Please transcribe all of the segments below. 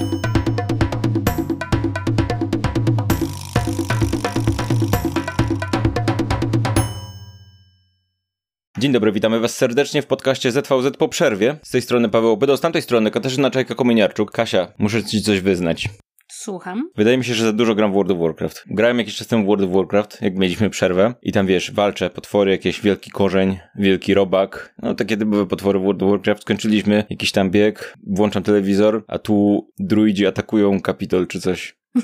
Dzień dobry, witamy was serdecznie w podcaście ZVZ po przerwie. Z tej strony Paweł Opydo, z tamtej strony Katarzyna Czajka-Kominiarczuk. Kasia, muszę ci coś wyznać. Słucham. Wydaje mi się, że za dużo gram w World of Warcraft. Grałem jakiś czas temu w World of Warcraft, jak mieliśmy przerwę i tam wiesz, walczę, potwory, jakieś wielki korzeń, wielki robak, no takie typowe potwory w World of Warcraft. Skończyliśmy jakiś tam bieg, włączam telewizor, a tu druidzi atakują kapitol czy coś.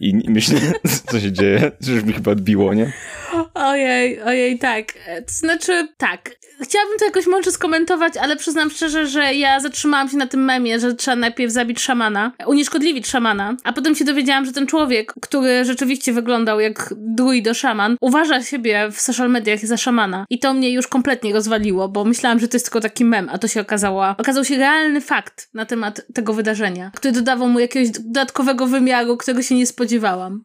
I myślę, co się dzieje, że mi chyba odbiło, nie? Ojej, ojej, tak. To znaczy, tak. Chciałabym to jakoś może skomentować, ale przyznam szczerze, że ja zatrzymałam się na tym memie, że trzeba najpierw zabić szamana, unieszkodliwić szamana, a potem się dowiedziałam, że ten człowiek, który rzeczywiście wyglądał jak druido szaman, uważa siebie w social mediach za szamana. I to mnie już kompletnie rozwaliło, bo myślałam, że to jest tylko taki mem, a to się okazało, okazał się realny fakt na temat tego wydarzenia, który dodawał mu jakiegoś dodatkowego wymiaru, którego się nie spodziewałam.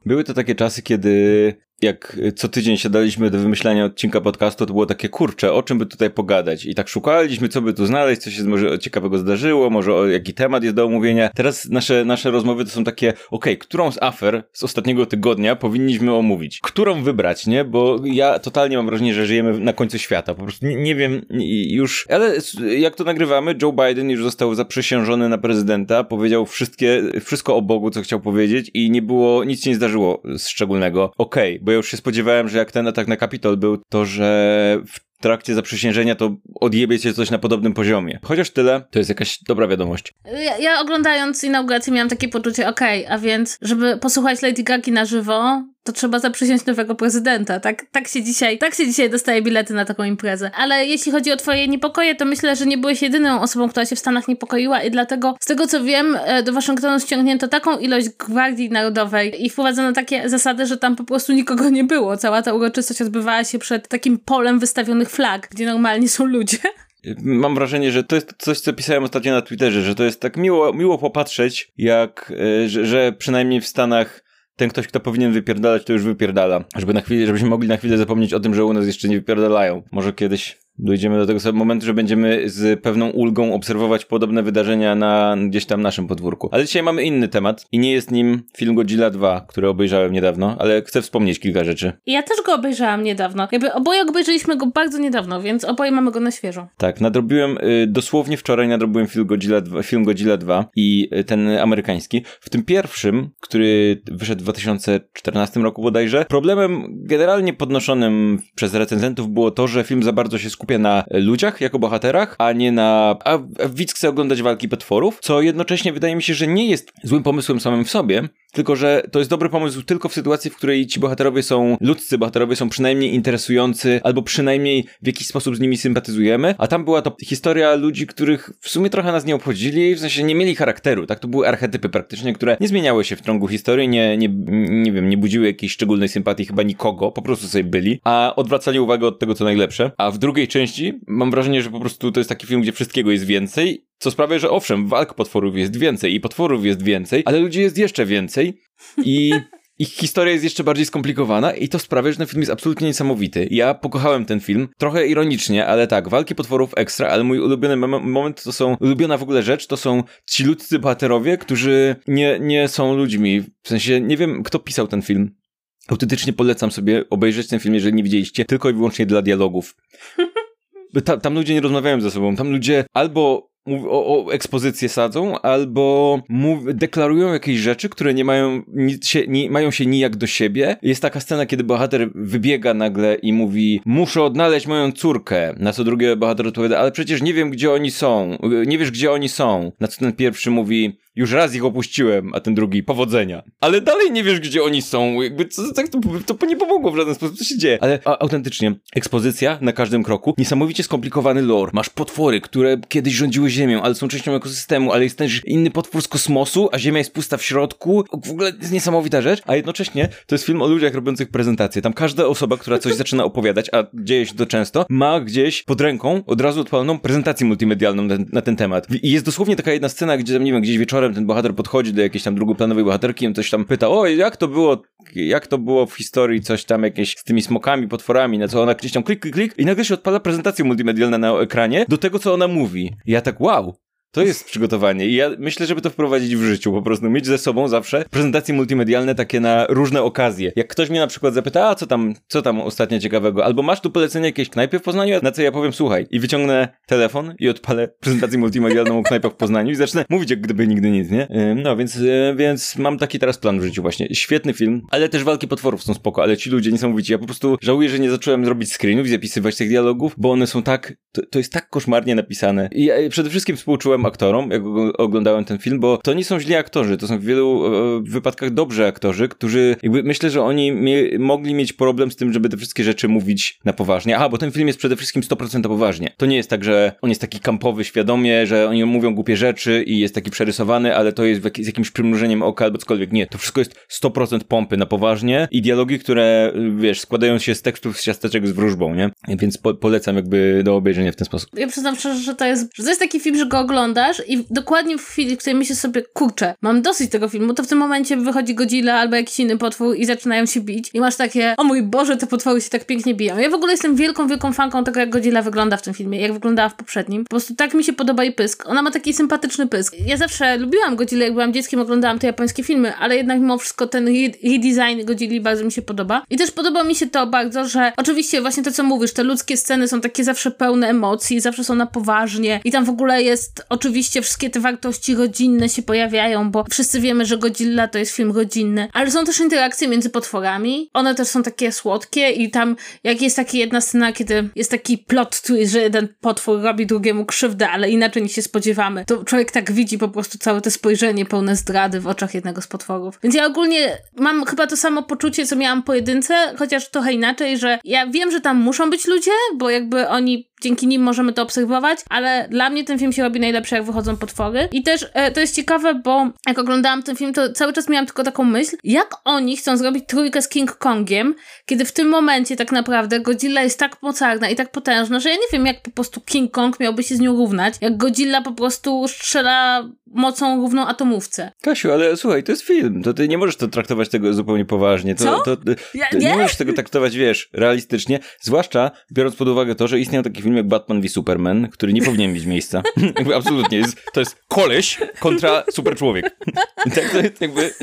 Były to takie czasy, kiedy jak co tydzień siadaliśmy do wymyślania odcinka podcastu, to było takie kurcze, o czym by tutaj pogadać. I tak szukaliśmy, co by tu znaleźć, co się może ciekawego zdarzyło, może o jaki temat jest do omówienia. Teraz nasze, nasze rozmowy to są takie, okay, którą z afer z ostatniego tygodnia powinniśmy omówić? Którą wybrać, nie? Bo ja totalnie mam wrażenie, że żyjemy na końcu świata. Po prostu nie, nie wiem już, ale jak to nagrywamy, Joe Biden już został zaprzysiężony na prezydenta, powiedział wszystkie, wszystko o Bogu, co chciał powiedzieć i nie było, nic się nie zdarzyło szczególnego. Okej, okay, bo ja już się spodziewałem, że jak ten atak na Kapitol był, to że w trakcie zaprzysiężenia to odjebie cię coś na podobnym poziomie. Chociaż tyle, to jest jakaś dobra wiadomość. Ja, ja oglądając inaugurację miałam takie poczucie, okej, okay, a więc, żeby posłuchać Lady Gagi na żywo, to trzeba zaprzysiąść nowego prezydenta. Tak, tak, się dzisiaj, tak się dzisiaj dostaje bilety na taką imprezę. Ale jeśli chodzi o twoje niepokoje, to myślę, że nie byłeś jedyną osobą, która się w Stanach niepokoiła i dlatego, z tego co wiem, e, do Waszyngtonu ściągnięto taką ilość Gwardii Narodowej i wprowadzono takie zasady, że tam po prostu nikogo nie było. Cała ta uroczystość odbywała się przed takim polem wystawionych flag, gdzie normalnie są ludzie. Mam wrażenie, że to jest coś, co pisałem ostatnio na Twitterze, że to jest tak miło, miło popatrzeć, jak, e, że, że przynajmniej w Stanach ten ktoś, kto powinien wypierdalać, to już wypierdala. Żeby na chwilę, żebyśmy mogli na chwilę zapomnieć o tym, że u nas jeszcze nie wypierdalają. Może kiedyś dojdziemy do tego samego momentu, że będziemy z pewną ulgą obserwować podobne wydarzenia na gdzieś tam naszym podwórku. Ale dzisiaj mamy inny temat i nie jest nim film Godzilla 2, który obejrzałem niedawno, ale chcę wspomnieć kilka rzeczy. Ja też go obejrzałam niedawno. Jakby oboje obejrzeliśmy go bardzo niedawno, więc oboje mamy go na świeżo. Tak, nadrobiłem y, dosłownie wczoraj nadrobiłem film Godzilla 2, film Godzilla 2 i y, ten amerykański. W tym pierwszym, który wyszedł w 2014 roku bodajże, problemem generalnie podnoszonym przez recenzentów było to, że film za bardzo się skupiał na ludziach jako bohaterach, a nie na... A widz chce oglądać walki potworów, co jednocześnie wydaje mi się, że nie jest złym pomysłem samym w sobie, tylko, że to jest dobry pomysł tylko w sytuacji, w której ci bohaterowie są, ludzcy bohaterowie są przynajmniej interesujący, albo przynajmniej w jakiś sposób z nimi sympatyzujemy, a tam była to historia ludzi, których w sumie trochę nas nie obchodzili, w sensie nie mieli charakteru, tak? To były archetypy praktycznie, które nie zmieniały się w ciągu historii, nie, nie, nie wiem, nie budziły jakiejś szczególnej sympatii chyba nikogo, po prostu sobie byli, a odwracali uwagę od tego, co najlepsze. A w drugiej części mam wrażenie, że po prostu to jest taki film, gdzie wszystkiego jest więcej co sprawia, że owszem, walk potworów jest więcej i potworów jest więcej, ale ludzi jest jeszcze więcej i ich historia jest jeszcze bardziej skomplikowana i to sprawia, że ten film jest absolutnie niesamowity. Ja pokochałem ten film, trochę ironicznie, ale tak, walki potworów ekstra, ale mój ulubiony moment to są, ulubiona w ogóle rzecz to są ci ludzcy bohaterowie, którzy nie, nie są ludźmi. W sensie, nie wiem, kto pisał ten film. Autentycznie polecam sobie obejrzeć ten film, jeżeli nie widzieliście, tylko i wyłącznie dla dialogów. Ta, tam ludzie nie rozmawiają ze sobą, tam ludzie albo o, o ekspozycję sadzą, albo deklarują jakieś rzeczy, które nie mają, nic się, nie, mają się nijak do siebie. Jest taka scena, kiedy bohater wybiega nagle i mówi, muszę odnaleźć moją córkę. Na co drugi bohater odpowiada, ale przecież nie wiem, gdzie oni są. Nie wiesz, gdzie oni są. Na co ten pierwszy mówi, już raz ich opuściłem, a ten drugi, powodzenia. Ale dalej nie wiesz, gdzie oni są. Jakby co, tak to, to nie pomogło w żaden sposób, co się dzieje. Ale a, autentycznie, ekspozycja na każdym kroku, niesamowicie skomplikowany lore. Masz potwory, które kiedyś rządziły Ziemią, ale są częścią ekosystemu, ale jest też inny potwór z kosmosu, a Ziemia jest pusta w środku. W ogóle jest niesamowita rzecz, a jednocześnie to jest film o ludziach robiących prezentacje. Tam każda osoba, która coś zaczyna opowiadać, a dzieje się to często, ma gdzieś pod ręką od razu odpaloną prezentację multimedialną na, na ten temat. I jest dosłownie taka jedna scena, gdzie, nie wiem, gdzieś wieczorem wieczorem ten bohater podchodzi do jakiejś tam drugoplanowej bohaterki i coś tam pyta, o, jak to było, jak to było w historii, coś tam jakieś z tymi smokami, potworami, na co ona gdzieś tam klik, klik, klik i nagle się odpala prezentacja multimedialna na ekranie do tego, co ona mówi. I ja tak, wow, To jest przygotowanie i ja myślę, żeby to wprowadzić w życiu, po prostu mieć ze sobą zawsze prezentacje multimedialne takie na różne okazje. Jak ktoś mnie na przykład zapyta, a co tam, co tam ostatnio ciekawego, albo masz tu polecenie jakiejś knajpy w Poznaniu, na co ja powiem, słuchaj, i wyciągnę telefon i odpalę prezentację multimedialną o knajpach w Poznaniu i zacznę mówić jak gdyby nigdy nic, nie? No, więc, e, więc mam taki teraz plan w życiu właśnie. Świetny film, ale też walki potworów są spoko, ale ci ludzie niesamowici. Ja po prostu żałuję, że nie zacząłem zrobić screenów i zapisywać tych dialogów, bo one są tak, to, to jest tak koszmarnie napisane. I ja przede wszystkim współczułem aktorom, jak oglądałem ten film, bo to nie są źli aktorzy, to są w wielu e, wypadkach dobrzy aktorzy, którzy jakby myślę, że oni mie mogli mieć problem z tym, żeby te wszystkie rzeczy mówić na poważnie. Aha, bo ten film jest przede wszystkim 100% poważnie. To nie jest tak, że on jest taki kampowy świadomie, że oni mówią głupie rzeczy i jest taki przerysowany, ale to jest z jakimś przymrużeniem oka albo cokolwiek. Nie, to wszystko jest 100% pompy na poważnie i dialogi, które, wiesz, składają się z tekstów z ciasteczek z wróżbą, nie? Więc po polecam jakby do obejrzenia w ten sposób. Ja przyznam szczerze, że to jest, że to jest taki film, że go oglądasz i dokładnie w chwili, w której myślisz sobie, kurczę, mam dosyć tego filmu, to w tym momencie wychodzi Godzilla albo jakiś inny potwór i zaczynają się bić i masz takie, o mój Boże, te potwory się tak pięknie biją. Ja w ogóle jestem wielką, wielką fanką tego, jak Godzilla wygląda w tym filmie, jak wyglądała w poprzednim. Po prostu tak mi się podoba i pysk. Ona ma taki sympatyczny pysk. Ja zawsze lubiłam Godzilla, jak byłam dzieckiem, oglądałam te japońskie filmy, ale jednak mimo wszystko ten redesign Godzilli bardzo mi się podoba. I też podoba mi się to bardzo, że oczywiście właśnie to, co mówisz, te ludzkie sceny są takie zawsze pełne emocji, zawsze są na poważnie i tam w ogóle jest oczywiście wszystkie te wartości rodzinne się pojawiają, bo wszyscy wiemy, że Godzilla to jest film rodzinny, ale są też interakcje między potworami. One też są takie słodkie i tam jak jest taka jedna scena, kiedy jest taki plot że jeden potwór robi drugiemu krzywdę, ale inaczej niż się spodziewamy, to człowiek tak widzi po prostu całe to spojrzenie pełne zdrady w oczach jednego z potworów. Więc ja ogólnie mam chyba to samo poczucie, co miałam po jedynce, chociaż trochę inaczej, że ja wiem, że tam muszą być ludzie, bo jakby oni dzięki nim możemy to obserwować, ale dla mnie ten film się robi najlepszy, jak wychodzą potwory. I też e, to jest ciekawe, bo jak oglądałam ten film, to cały czas miałam tylko taką myśl, jak oni chcą zrobić trójkę z King Kongiem, kiedy w tym momencie tak naprawdę Godzilla jest tak mocarna i tak potężna, że ja nie wiem, jak po prostu King Kong miałby się z nią równać, jak Godzilla po prostu strzela mocą równą atomówce. Kasiu, ale słuchaj, to jest film, to ty nie możesz to traktować tego zupełnie poważnie. To, Co? To, to, ja, nie? nie możesz tego traktować, wiesz, realistycznie, zwłaszcza biorąc pod uwagę to, że istniał taki film jak Batman v Superman, który nie powinien mieć miejsca. absolutnie, jest, to jest koleś kontra super człowiek. tak to jest jakby,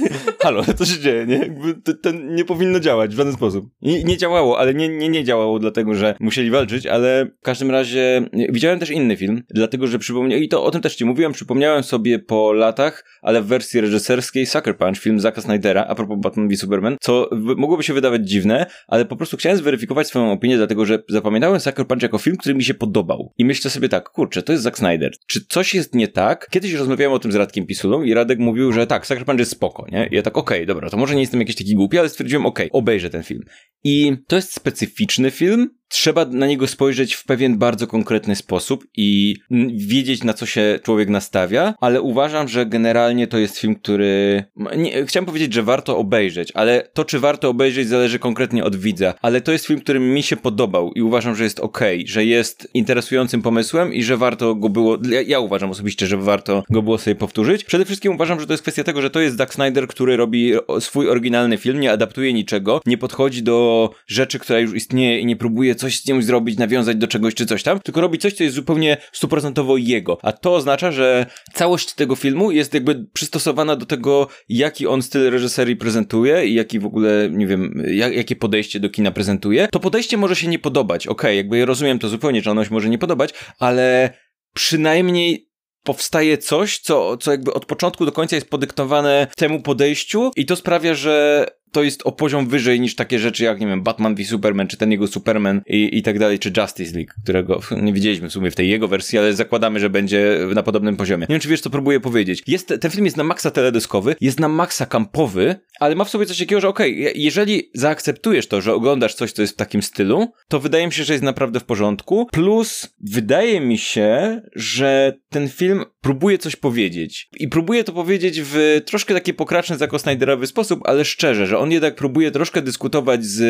halo, co się dzieje, nie? Jakby to, to, nie powinno działać w żaden sposób. I nie działało, ale nie, nie, nie działało dlatego, że musieli walczyć, ale w każdym razie widziałem też inny film, dlatego, że przypomniałem, i to o tym też ci mówiłem, przypomniałem sobie po latach, ale w wersji reżyserskiej Sucker Punch, film Zacka Snydera, a propos Batman v Superman, co mogłoby się wydawać dziwne, ale po prostu chciałem zweryfikować swoją opinię, dlatego, że zapamiętałem Sucker Punch jako film, który mi się podobał. I myślę sobie tak, kurczę, to jest Zack Snyder. Czy coś jest nie tak? Kiedyś rozmawiałem o tym z Radkiem Pisulą i Radek mówił, że tak, Sucker Punch jest spoko, nie? I ja tak, okej, okay, dobra, to może nie jestem jakiś taki głupi, ale stwierdziłem, okej, okay, obejrzę ten film. I to jest specyficzny film, trzeba na niego spojrzeć w pewien bardzo konkretny sposób i wiedzieć, na co się człowiek nastawia, ale uważam, że generalnie to jest film, który. Nie, chciałem powiedzieć, że warto obejrzeć, ale to, czy warto obejrzeć, zależy konkretnie od widza. Ale to jest film, który mi się podobał i uważam, że jest ok, że jest interesującym pomysłem i że warto go było. Ja, ja uważam osobiście, że warto go było sobie powtórzyć. Przede wszystkim uważam, że to jest kwestia tego, że to jest Zack Snyder, który robi swój oryginalny film, nie adaptuje niczego, nie podchodzi do rzeczy, która już istnieje i nie próbuje coś z nią zrobić, nawiązać do czegoś czy coś tam, tylko robi coś, co jest zupełnie stuprocentowo jego. A to oznacza, że całość tego filmu jest jakby przystosowana do tego, jaki on styl reżyserii prezentuje i jaki w ogóle, nie wiem, jak, jakie podejście do kina prezentuje. To podejście może się nie podobać, okej, okay, jakby ja rozumiem to zupełnie, że ono się może nie podobać, ale przynajmniej powstaje coś, co, co jakby od początku do końca jest podyktowane temu podejściu i to sprawia, że to jest o poziom wyżej niż takie rzeczy jak, nie wiem, Batman v Superman, czy ten jego Superman i, i tak dalej, czy Justice League, którego nie widzieliśmy w sumie w tej jego wersji, ale zakładamy, że będzie na podobnym poziomie. Nie wiem, czy wiesz, co próbuję powiedzieć. Jest, ten film jest na maksa teledyskowy, jest na maksa kampowy, ale ma w sobie coś takiego, że okej, okay, jeżeli zaakceptujesz to, że oglądasz coś, co jest w takim stylu, to wydaje mi się, że jest naprawdę w porządku. Plus, wydaje mi się, że ten film próbuje coś powiedzieć. I próbuje to powiedzieć w troszkę taki pokraczny, Zack Snyderowy sposób, ale szczerze, że on jednak próbuje troszkę dyskutować z,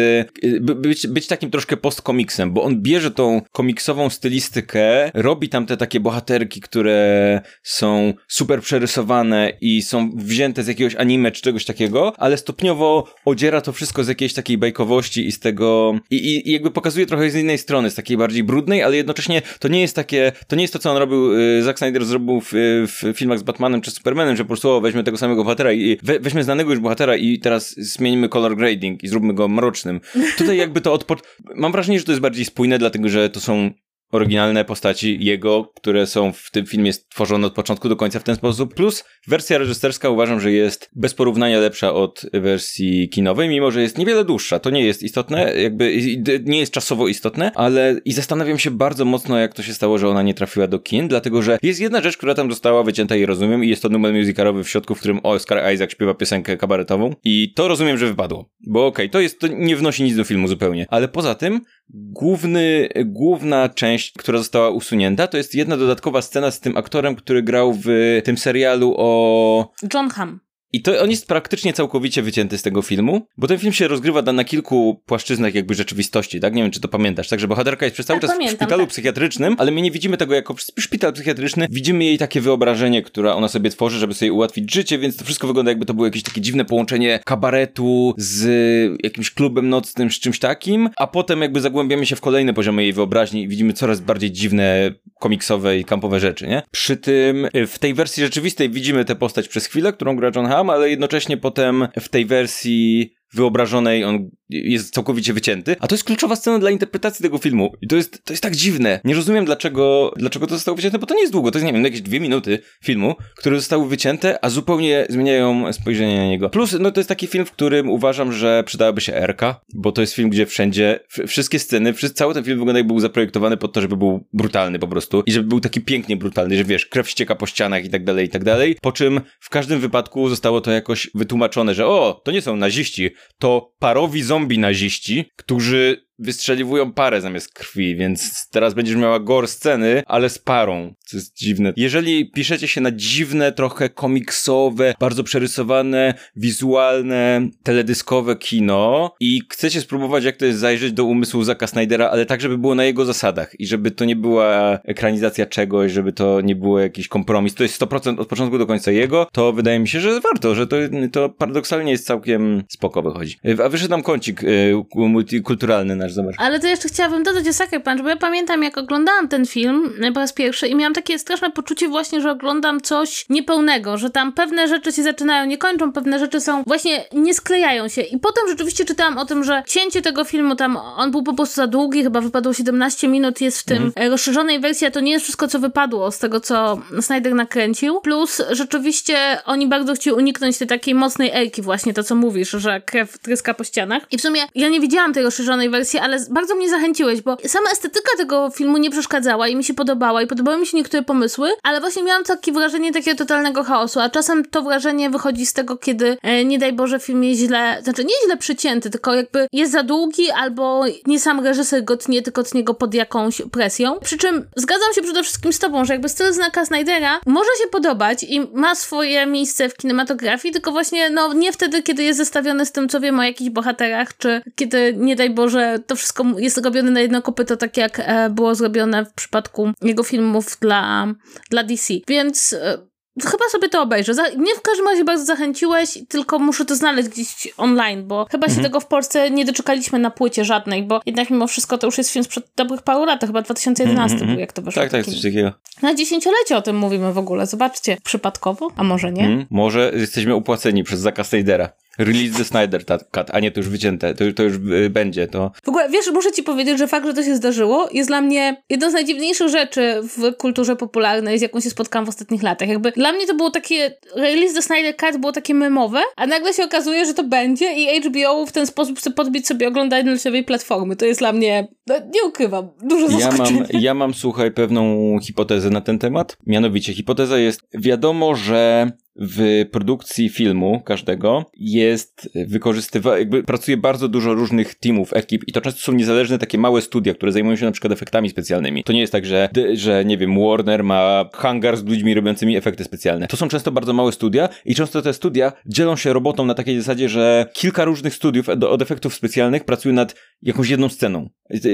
y, być, być takim troszkę postkomiksem, bo on bierze tą komiksową stylistykę, robi tam te takie bohaterki, które są super przerysowane i są wzięte z jakiegoś anime czy czegoś takiego, ale stopniowo odziera to wszystko z jakiejś takiej bajkowości i z tego, i, i, i jakby pokazuje trochę z innej strony, z takiej bardziej brudnej, ale jednocześnie to nie jest takie, to nie jest to, co on robił, y, Zack Snyder zrobił w, w filmach z Batmanem czy Supermanem, że po prostu o, weźmy tego samego bohatera i we, weźmy znanego już bohatera i teraz zmienimy color grading i zróbmy go mrocznym. Tutaj jakby to od... Mam wrażenie, że to jest bardziej spójne, dlatego że to są oryginalne postaci jego, które są w tym filmie stworzone od początku do końca w ten sposób. Plus wersja reżyserska uważam, że jest bez porównania lepsza od wersji kinowej, mimo że jest niewiele dłuższa. To nie jest istotne, jakby nie jest czasowo istotne, ale i zastanawiam się bardzo mocno, jak to się stało, że ona nie trafiła do kin, dlatego że jest jedna rzecz, która tam została wycięta i rozumiem, i jest to numer musicalowy w środku, w którym Oscar Isaac śpiewa piosenkę kabaretową. I to rozumiem, że wypadło. Bo okej, okay, to jest, to nie wnosi nic do filmu zupełnie. Ale poza tym, główny, główna część, która została usunięta, to jest jedna dodatkowa scena z tym aktorem, który grał w tym serialu o... John Hamm. I to on jest praktycznie całkowicie wycięty z tego filmu, bo ten film się rozgrywa na kilku płaszczyznach jakby rzeczywistości, tak? Nie wiem, czy to pamiętasz. Także bohaterka jest przez cały tak, czas pamiętam, w szpitalu tak. psychiatrycznym, ale my nie widzimy tego jako szpital psychiatryczny. Widzimy jej takie wyobrażenie, które ona sobie tworzy, żeby sobie ułatwić życie, więc to wszystko wygląda jakby to było jakieś takie dziwne połączenie kabaretu z jakimś klubem nocnym, z czymś takim, a potem jakby zagłębiamy się w kolejne poziomy jej wyobraźni i widzimy coraz bardziej dziwne komiksowe i kampowe rzeczy, nie? Przy tym w tej wersji rzeczywistej widzimy tę postać przez chwilę, którą gra John Hamm, ale jednocześnie potem w tej wersji wyobrażonej on jest całkowicie wycięty, a to jest kluczowa scena dla interpretacji tego filmu i to jest, to jest tak dziwne. Nie rozumiem dlaczego, dlaczego to zostało wycięte, bo to nie jest długo, to jest nie wiem, jakieś dwie minuty filmu, które zostały wycięte, a zupełnie zmieniają spojrzenie na niego. Plus, no to jest taki film, w którym uważam, że przydałaby się Erka, bo to jest film, gdzie wszędzie, wszystkie sceny, cały ten film wygląda jakby był zaprojektowany pod to, żeby był brutalny po prostu i żeby był taki pięknie brutalny, że wiesz, krew ścieka po ścianach i tak dalej, i tak dalej, po czym w każdym wypadku zostało to jakoś wytłumaczone, że o, to nie są naziści, to parowi zombie naziści, którzy wystrzeliwują parę zamiast krwi, więc teraz będziesz miała gore sceny, ale z parą, co jest dziwne. Jeżeli piszecie się na dziwne, trochę komiksowe, bardzo przerysowane, wizualne, teledyskowe kino i chcecie spróbować, jak to jest zajrzeć do umysłu Zaka Snydera, ale tak, żeby było na jego zasadach i żeby to nie była ekranizacja czegoś, żeby to nie było jakiś kompromis, to jest 100% od początku do końca jego, to wydaje mi się, że warto, że to, to paradoksalnie jest całkiem spoko wychodzi. A wyszedł nam kącik y, multikulturalny zobacz. Ale to jeszcze chciałabym dodać o Sucker Punch, bo ja pamiętam, jak oglądałam ten film po raz pierwszy i miałam takie straszne poczucie właśnie, że oglądam coś niepełnego, że tam pewne rzeczy się zaczynają, nie kończą, pewne rzeczy są właśnie, nie sklejają się. I potem rzeczywiście czytałam o tym, że cięcie tego filmu tam, on był po prostu za długi, chyba wypadło 17 minut, jest w tym mm. rozszerzonej wersji, a to nie jest wszystko, co wypadło z tego, co Snyder nakręcił. Plus rzeczywiście oni bardzo chcieli uniknąć tej takiej mocnej elki właśnie, to co mówisz, że krew tryska po ścianach. I w sumie ja nie widziałam tej rozszerzonej wersji, ale bardzo mnie zachęciłeś, bo sama estetyka tego filmu nie przeszkadzała i mi się podobała i podobały mi się niektóre pomysły, ale właśnie miałam takie wrażenie takiego totalnego chaosu, a czasem to wrażenie wychodzi z tego, kiedy e, nie daj Boże film jest źle, znaczy nie źle przycięty, tylko jakby jest za długi albo nie sam reżyser go tnie, tylko tnie go pod jakąś presją. Przy czym zgadzam się przede wszystkim z tobą, że jakby styl znaka Snydera może się podobać i ma swoje miejsce w kinematografii, tylko właśnie no nie wtedy, kiedy jest zestawiony z tym, co wiem o jakichś bohaterach, czy kiedy nie daj Boże to wszystko jest robione na jedno kopyto, tak jak e, było zrobione w przypadku jego filmów dla, dla DC. Więc e, Chyba sobie to obejrzę. Mnie w każdym razie bardzo zachęciłeś, tylko muszę to znaleźć gdzieś online, bo chyba mhm. się tego w Polsce nie doczekaliśmy na płycie żadnej, bo jednak mimo wszystko to już jest film sprzed dobrych paru lat, chyba 2011 mhm. był, jak to wyszło. Tak, tak, coś takiego. Na dziesięciolecie o tym mówimy w ogóle, zobaczcie. Przypadkowo? A może nie? Mhm. Może jesteśmy opłaceni przez Zaka Snydera. Release the Snyder Cut, a nie to już wycięte, to, to już y, będzie, to... W ogóle, wiesz, muszę ci powiedzieć, że fakt, że to się zdarzyło jest dla mnie jedną z najdziwniejszych rzeczy w kulturze popularnej, z jaką się spotkałam w ostatnich latach. Jakby dla mnie to było takie, Release the Snyder Cut było takie memowe, a nagle się okazuje, że to będzie i HBO w ten sposób chce podbić sobie oglądanie na siebie platformy. To jest dla mnie, no, nie ukrywam, dużo zaskoczenia. Ja mam, ja mam, słuchaj, pewną hipotezę na ten temat. Mianowicie, hipoteza jest, wiadomo, że w produkcji filmu każdego jest wykorzystywany, jakby pracuje bardzo dużo różnych teamów, ekip i to często są niezależne takie małe studia, które zajmują się na przykład efektami specjalnymi. To nie jest tak, że, że nie wiem, Warner ma hangar z ludźmi robiącymi efekty specjalne. To są często bardzo małe studia i często te studia dzielą się robotą na takiej zasadzie, że kilka różnych studiów od efektów specjalnych pracuje nad jakąś jedną sceną,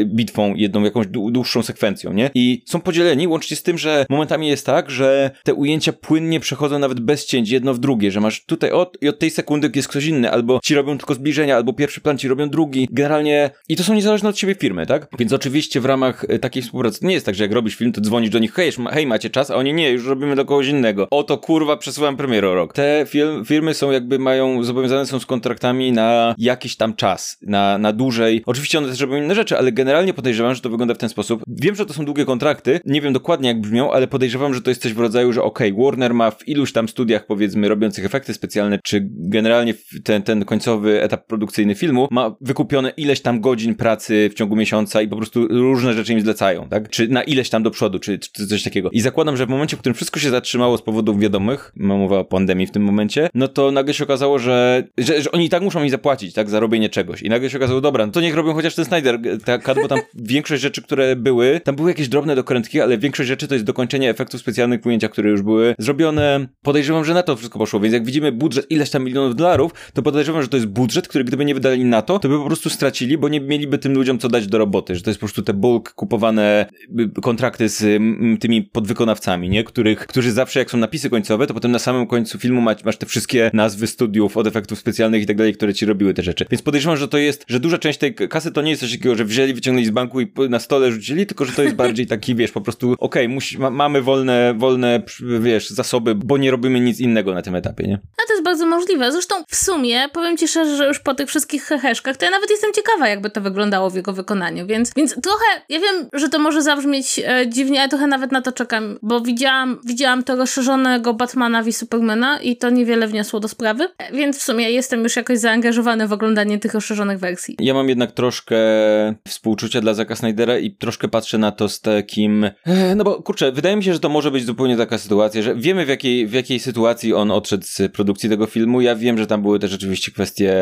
bitwą, jedną jakąś dłuższą sekwencją, nie? I są podzieleni łącznie z tym, że momentami jest tak, że te ujęcia płynnie przechodzą nawet bez cięć jedno w drugie, że masz tutaj od i od tej sekundy jest ktoś inny, albo ci robią tylko zbliżenia, albo pierwszy plan ci robią drugi. Generalnie i to są niezależne od siebie firmy, tak? Więc oczywiście w ramach e, takiej współpracy nie jest tak, że jak robisz film, to dzwonisz do nich, hej, hej macie czas, a oni nie, już robimy do kogoś innego. Oto kurwa, przesuwam premierę rok. Te film, firmy są jakby mają, zobowiązane są z kontraktami na jakiś tam czas, na, na dłużej. Oczywiście one też robią inne rzeczy, ale generalnie podejrzewam, że to wygląda w ten sposób. Wiem, że to są długie kontrakty, nie wiem dokładnie jak brzmią, ale podejrzewam, że to jest coś w rodzaju, że okej, okay, Warner ma w iluś tam studiach powiedzmy robiących efekty specjalne, czy generalnie ten, ten końcowy etap produkcyjny filmu ma wykupione ileś tam godzin pracy w ciągu miesiąca i po prostu różne rzeczy im zlecają, tak? Czy na ileś tam do przodu, czy, czy coś takiego. I zakładam, że w momencie, w którym wszystko się zatrzymało z powodów wiadomych, mam mowa o pandemii w tym momencie, no to nagle się okazało, że, że, że oni i tak muszą mi zapłacić, tak, za robienie czegoś. I nagle się okazało, dobra, no to niech robią chociaż ten Snyder tak, bo tam większość rzeczy, które były, tam były jakieś drobne dokrętki, ale większość rzeczy to jest dokończenie efektów specjalnych w które już były zrobione. Podejrzewam, że na to wszystko poszło, więc jak widzimy budżet ileś tam milionów dolarów, to podejrzewam, że to jest budżet, który gdyby nie wydali na to, to by po prostu stracili, bo nie mieliby tym ludziom co dać do roboty, że to jest po prostu te bulk kupowane y, kontrakty z tymi podwykonawcami, nie? Których, którzy zawsze jak są napisy końcowe, to potem na samym końcu filmu masz, masz te wszystkie nazwy studiów od efektów specjalnych i tak dalej, które ci robiły te rzeczy. Więc podejrzewam, że to jest, że duża część tej kasy to nie jest coś takiego, że wzięli, wyciągnęli z banku i na stole rzucili, tylko że to jest bardziej taki, wiesz, po prostu okej, okay, ma, mamy wolne, wolne, wiesz, zasoby, bo nie robimy nic innego na tym etapie, nie? A to jest bardzo możliwe. Zresztą w sumie, powiem ci szczerze, że już po tych wszystkich heheszkach, to ja nawet jestem ciekawa, jakby to wyglądało w jego wykonaniu, więc, więc trochę, ja wiem, że to może zabrzmieć e, dziwnie, ale trochę nawet na to czekam, bo widziałam, widziałam to rozszerzonego Batmana v Supermana i to niewiele wniosło do sprawy, więc w sumie jestem już jakoś zaangażowany w oglądanie tych rozszerzonych wersji. Ja mam jednak troszkę współczucia dla Zaka Snydera i troszkę patrzę na to z takim, e, no bo kurczę, wydaje mi się, że to może być zupełnie taka sytuacja, że wiemy w jakiej, w jakiej sytuacji on odszedł z produkcji tego filmu, ja wiem, że tam były też rzeczywiście kwestie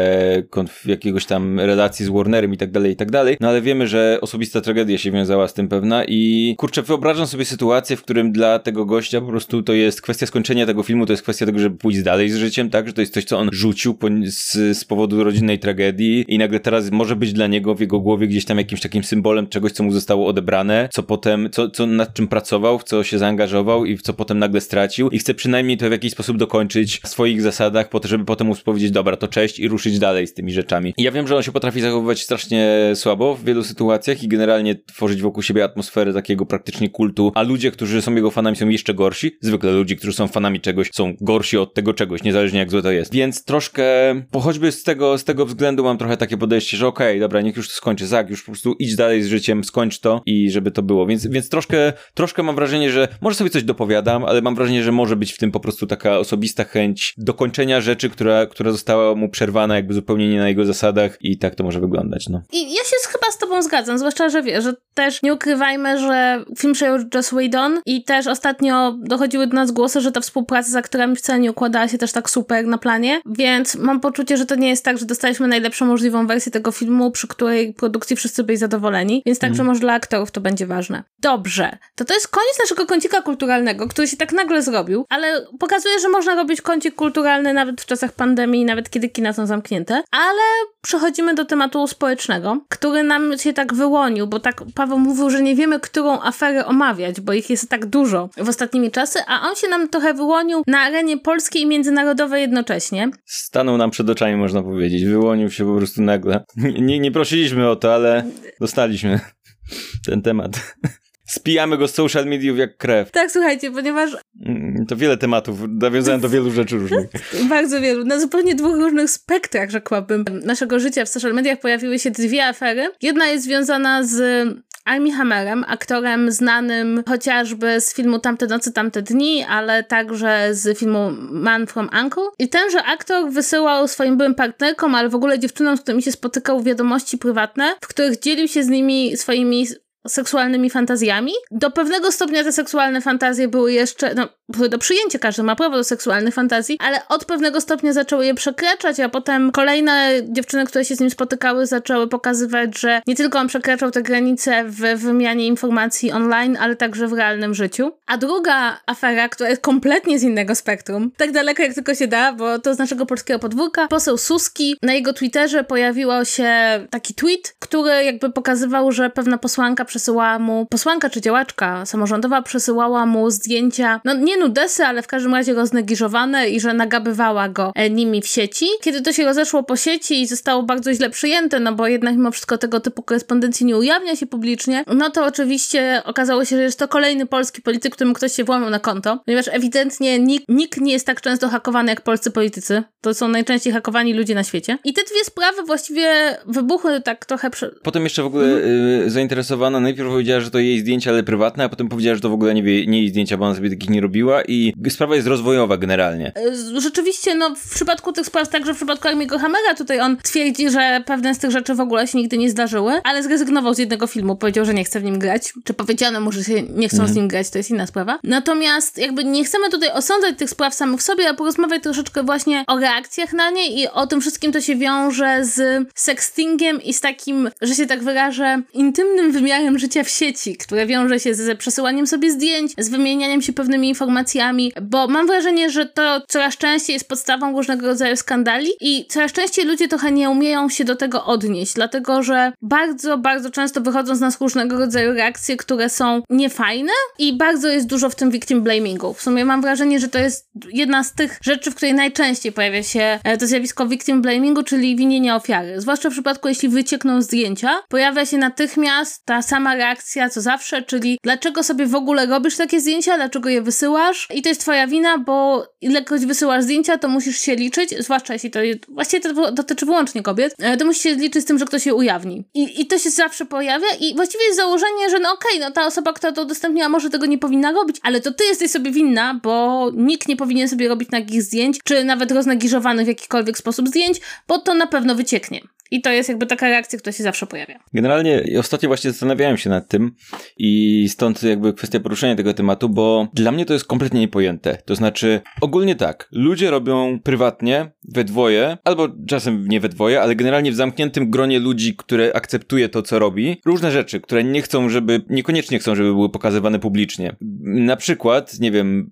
jakiegoś tam relacji z Warnerem i tak dalej, i tak dalej, no ale wiemy, że osobista tragedia się wiązała z tym pewna i kurczę, wyobrażam sobie sytuację, w którym dla tego gościa po prostu to jest kwestia skończenia tego filmu, to jest kwestia tego, żeby pójść dalej z życiem, tak, że to jest coś, co on rzucił z, z powodu rodzinnej tragedii i nagle teraz może być dla niego w jego głowie gdzieś tam jakimś takim symbolem czegoś, co mu zostało odebrane, co potem, co, co nad czym pracował, w co się zaangażował i w co potem nagle stracił. I chce przynajmniej to w jakiś sposób dokończyć w swoich zasadach, po to, żeby potem móc powiedzieć, dobra, to cześć i ruszyć dalej z tymi rzeczami. I ja wiem, że on się potrafi zachowywać strasznie słabo w wielu sytuacjach i generalnie tworzyć wokół siebie atmosferę takiego praktycznie kultu, a ludzie, którzy są jego fanami są jeszcze gorsi. Zwykle ludzie, którzy są fanami czegoś są gorsi od tego czegoś, niezależnie jak złe to jest. Więc troszkę, po choćby z tego, z tego względu mam trochę takie podejście, że okej, okay, dobra, niech już to skończy, Zak, już po prostu idź dalej z życiem, skończ to i żeby to było. Więc, więc troszkę, troszkę mam wrażenie, że może sobie coś dopowiadam, ale mam wrażenie, że może być w tym po prostu taka osobista chęć dokończenia rzeczy, która, która została mu przerwana jakby zupełnie nie na jego zasadach i tak to może wyglądać, no. I ja się chyba z tobą zgadzam, zwłaszcza, że wiesz, że też nie ukrywajmy, że film przejął Joss Whedon i też ostatnio dochodziły do nas głosy, że ta współpraca z aktorami wcale nie układała się też tak super na planie, więc mam poczucie, że to nie jest tak, że dostaliśmy najlepszą możliwą wersję tego filmu, przy której produkcji wszyscy byli zadowoleni, więc także mm. może dla aktorów to będzie ważne. Dobrze, to to jest koniec naszego kącika kulturalnego, który się tak nagle zrobił, ale pokazuje, że można robić kącik kulturalny nawet w czasach pandemii, nawet kiedy kina są zamknięte, ale przechodzimy do tematu społecznego, który nam się tak wyłonił, bo tak Paweł mówił, że nie wiemy, którą aferę omawiać, bo ich jest tak dużo w ostatnimi czasy, a on się nam trochę wyłonił na arenie polskiej i międzynarodowej jednocześnie. Stanął nam przed oczami, można powiedzieć. Wyłonił się po prostu nagle. Nie, nie prosiliśmy o to, ale dostaliśmy ten temat. Spijamy go z social mediów jak krew. Tak, słuchajcie, ponieważ... Mm, to wiele tematów, nawiązałem do wielu rzeczy różnych. Bardzo wielu. Na zupełnie dwóch różnych spektrach, rzekłabym, naszego życia w social mediach pojawiły się dwie afery. Jedna jest związana z Amy Hammerem, aktorem znanym chociażby z filmu Tamte nocy, tamte dni, ale także z filmu Man from Uncle. I tenże aktor wysyłał swoim byłym partnerkom, ale w ogóle dziewczynom, z którymi się spotykał wiadomości prywatne, w których dzielił się z nimi swoimi seksualnymi fantazjami. Do pewnego stopnia te seksualne fantazje były jeszcze, no, do przyjęcia, każdy ma prawo do seksualnych fantazji, ale od pewnego stopnia zaczęły je przekraczać, a potem kolejne dziewczyny, które się z nim spotykały, zaczęły pokazywać, że nie tylko on przekraczał te granice w wymianie informacji online, ale także w realnym życiu. A druga afera, która jest kompletnie z innego spektrum, tak daleko jak tylko się da, bo to z naszego polskiego podwórka, poseł Suski, na jego Twitterze pojawiło się taki tweet, który jakby pokazywał, że pewna posłanka przesyłała mu, posłanka czy działaczka samorządowa przesyłała mu zdjęcia, no nie nudesy, ale w każdym razie roznegiżowane i że nagabywała go e, nimi w sieci. Kiedy to się rozeszło po sieci i zostało bardzo źle przyjęte, no bo jednak mimo wszystko tego typu korespondencji nie ujawnia się publicznie, no to oczywiście okazało się, że jest to kolejny polski polityk, którym ktoś się włamał na konto, ponieważ ewidentnie nikt, nikt nie jest tak często hakowany jak polscy politycy. To są najczęściej hakowani ludzie na świecie. I te dwie sprawy właściwie wybuchły tak trochę... Prze... Potem jeszcze w ogóle hmm. y, zainteresowana najpierw powiedziała, że to jej zdjęcia, ale prywatne, a potem powiedziała, że to w ogóle nie, wie, nie jej zdjęcia, bo ona sobie takich nie robiła i sprawa jest rozwojowa generalnie. Y, rzeczywiście, no w przypadku tych spraw, także w przypadku Armiego Hammera tutaj on twierdzi, że pewne z tych rzeczy w ogóle się nigdy nie zdarzyły, ale zrezygnował z jednego filmu, powiedział, że nie chce w nim grać. Czy powiedziano mu, że się nie chcą mm. z nim grać, to jest inna sprawa. Natomiast jakby nie chcemy tutaj osądzać tych spraw samych w sobie, a porozmawiać troszeczkę właśnie o reakcjach na nie i o tym wszystkim, co się wiąże z sextingiem i z takim, że się tak wyrażę, intymnym wymiarem życia w sieci, które wiąże się z przesyłaniem sobie zdjęć, z wymienianiem się pewnymi informacjami, bo mam wrażenie, że to coraz częściej jest podstawą różnego rodzaju skandali i coraz częściej ludzie trochę nie umieją się do tego odnieść, dlatego że bardzo, bardzo często wychodzą z nas różnego rodzaju reakcje, które są niefajne i bardzo jest dużo w tym victim blamingu. W sumie mam wrażenie, że to jest jedna z tych rzeczy, w której najczęściej pojawia się e, to zjawisko victim blamingu, czyli winienie ofiary. Zwłaszcza w przypadku, jeśli wyciekną zdjęcia, pojawia się natychmiast ta sama reakcja co zawsze, czyli dlaczego sobie w ogóle robisz takie zdjęcia, dlaczego je wysyłasz i to jest twoja wina, bo ilekroć wysyłasz zdjęcia, to musisz się liczyć, zwłaszcza jeśli to właściwie to dotyczy wyłącznie kobiet, e, to musisz się liczyć z tym, że ktoś je ujawni. I, i to się zawsze pojawia i właściwie jest założenie, że no okej, okay, no ta osoba, która to udostępniła, może tego nie powinna robić, ale to ty jesteś sobie winna, bo nikt nie powinien sobie robić nagich zdjęć, czy nawet roznagiżowanych w jakikolwiek sposób zdjęć, bo to na pewno wycieknie. I to jest jakby taka reakcja, która się zawsze pojawia. Generalnie ostatnio właśnie zastanawiałem się nad tym i stąd jakby kwestia poruszenia tego tematu, bo dla mnie to jest kompletnie niepojęte. To znaczy, ogólnie tak, ludzie robią prywatnie, we dwoje, albo czasem nie we dwoje, ale generalnie w zamkniętym gronie ludzi, które akceptuje to, co robi, różne rzeczy, które nie chcą, żeby, niekoniecznie chcą, żeby były pokazywane publicznie. Na przykład, nie wiem,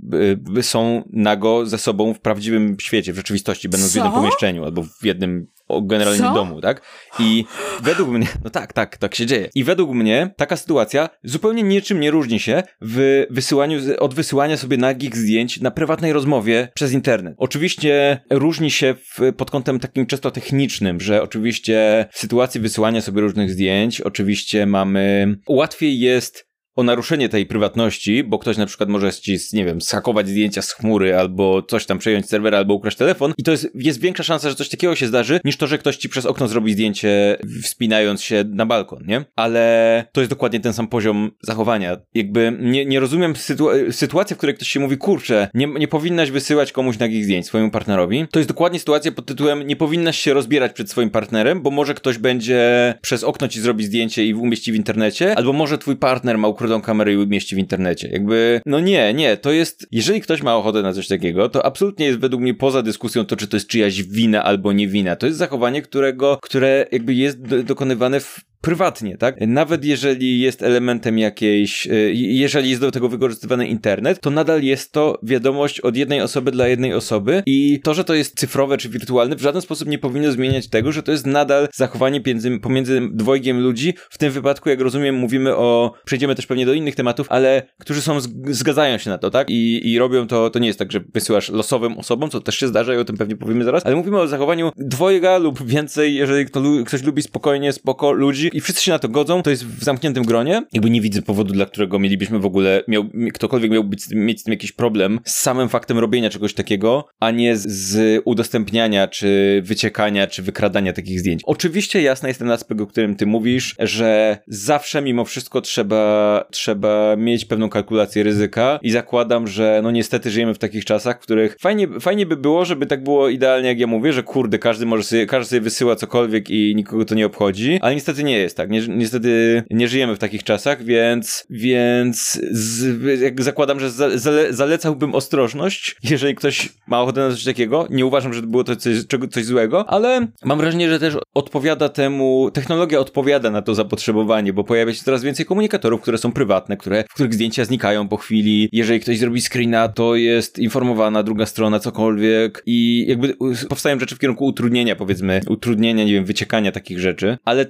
są nago ze sobą w prawdziwym świecie, w rzeczywistości, będąc w jednym pomieszczeniu albo w jednym generalnie Co? domu, tak? I według mnie, no tak, tak, tak się dzieje. I według mnie taka sytuacja zupełnie niczym nie różni się w wysyłaniu, od wysyłania sobie nagich zdjęć na prywatnej rozmowie przez internet. Oczywiście różni się w, pod kątem takim czysto technicznym, że oczywiście w sytuacji wysyłania sobie różnych zdjęć, oczywiście mamy, łatwiej jest o naruszenie tej prywatności, bo ktoś na przykład może ci, nie wiem, schakować zdjęcia z chmury, albo coś tam przejąć z serwera, albo ukraść telefon i to jest, jest większa szansa, że coś takiego się zdarzy, niż to, że ktoś ci przez okno zrobi zdjęcie wspinając się na balkon, nie? Ale to jest dokładnie ten sam poziom zachowania. Jakby nie, nie rozumiem sytu- sytuacji, w której ktoś się mówi, kurczę, nie, nie powinnaś wysyłać komuś nagich zdjęć swojemu partnerowi. To jest dokładnie sytuacja pod tytułem nie powinnaś się rozbierać przed swoim partnerem, bo może ktoś będzie przez okno ci zrobi zdjęcie i umieści w internecie, albo może twój partner ma ukrytą kamerę i umieści w internecie. Jakby, no nie, nie, to jest, jeżeli ktoś ma ochotę na coś takiego, to absolutnie jest według mnie poza dyskusją to, czy to jest czyjaś wina albo nie wina. To jest zachowanie, którego, które jakby jest dokonywane w prywatnie, tak? Nawet jeżeli jest elementem jakiejś, y, jeżeli jest do tego wykorzystywany internet, to nadal jest to wiadomość od jednej osoby dla jednej osoby i to, że to jest cyfrowe czy wirtualne, w żaden sposób nie powinno zmieniać tego, że to jest nadal zachowanie pomiędzy, pomiędzy dwojgiem ludzi. W tym wypadku, jak rozumiem, mówimy o, przejdziemy też pewnie do innych tematów, ale którzy są, zgadzają się na to, tak? I, i robią to, to nie jest tak, że wysyłasz losowym osobom, co też się zdarza i o tym pewnie powiemy zaraz, ale mówimy o zachowaniu dwojga lub więcej, jeżeli ktoś lubi spokojnie, spoko ludzi i wszyscy się na to godzą, to jest w zamkniętym gronie. Jakby nie widzę powodu, dla którego mielibyśmy w ogóle, miał, ktokolwiek miał być, mieć z tym jakiś problem z samym faktem robienia czegoś takiego, a nie z, z udostępniania, czy wyciekania, czy wykradania takich zdjęć. Oczywiście jasny jest ten aspekt, o którym ty mówisz, że zawsze mimo wszystko trzeba, trzeba mieć pewną kalkulację ryzyka i zakładam, że no niestety żyjemy w takich czasach, w których fajnie, fajnie by było, żeby tak było idealnie, jak ja mówię, że kurde, każdy może sobie, każdy sobie wysyła cokolwiek i nikogo to nie obchodzi, ale niestety nie jest tak. niestety nie żyjemy w takich czasach, więc, więc z, jak zakładam, że za, zalecałbym ostrożność, jeżeli ktoś ma ochotę na coś takiego. Nie uważam, że było to coś, coś złego, ale mam wrażenie, że też odpowiada temu, technologia odpowiada na to zapotrzebowanie, bo pojawia się coraz więcej komunikatorów, które są prywatne, które, w których zdjęcia znikają po chwili. Jeżeli ktoś zrobi screena, to jest informowana druga strona, cokolwiek i jakby powstają rzeczy w kierunku utrudnienia, powiedzmy, utrudnienia, nie wiem, wyciekania takich rzeczy, ale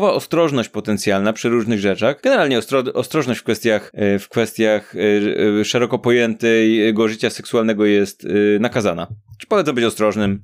dodatkowa ostrożność potencjalna przy różnych rzeczach, generalnie ostro, ostrożność w kwestiach, e, w kwestiach e, e, szeroko pojętego życia seksualnego jest nakazana. Czy polecam być ostrożnym,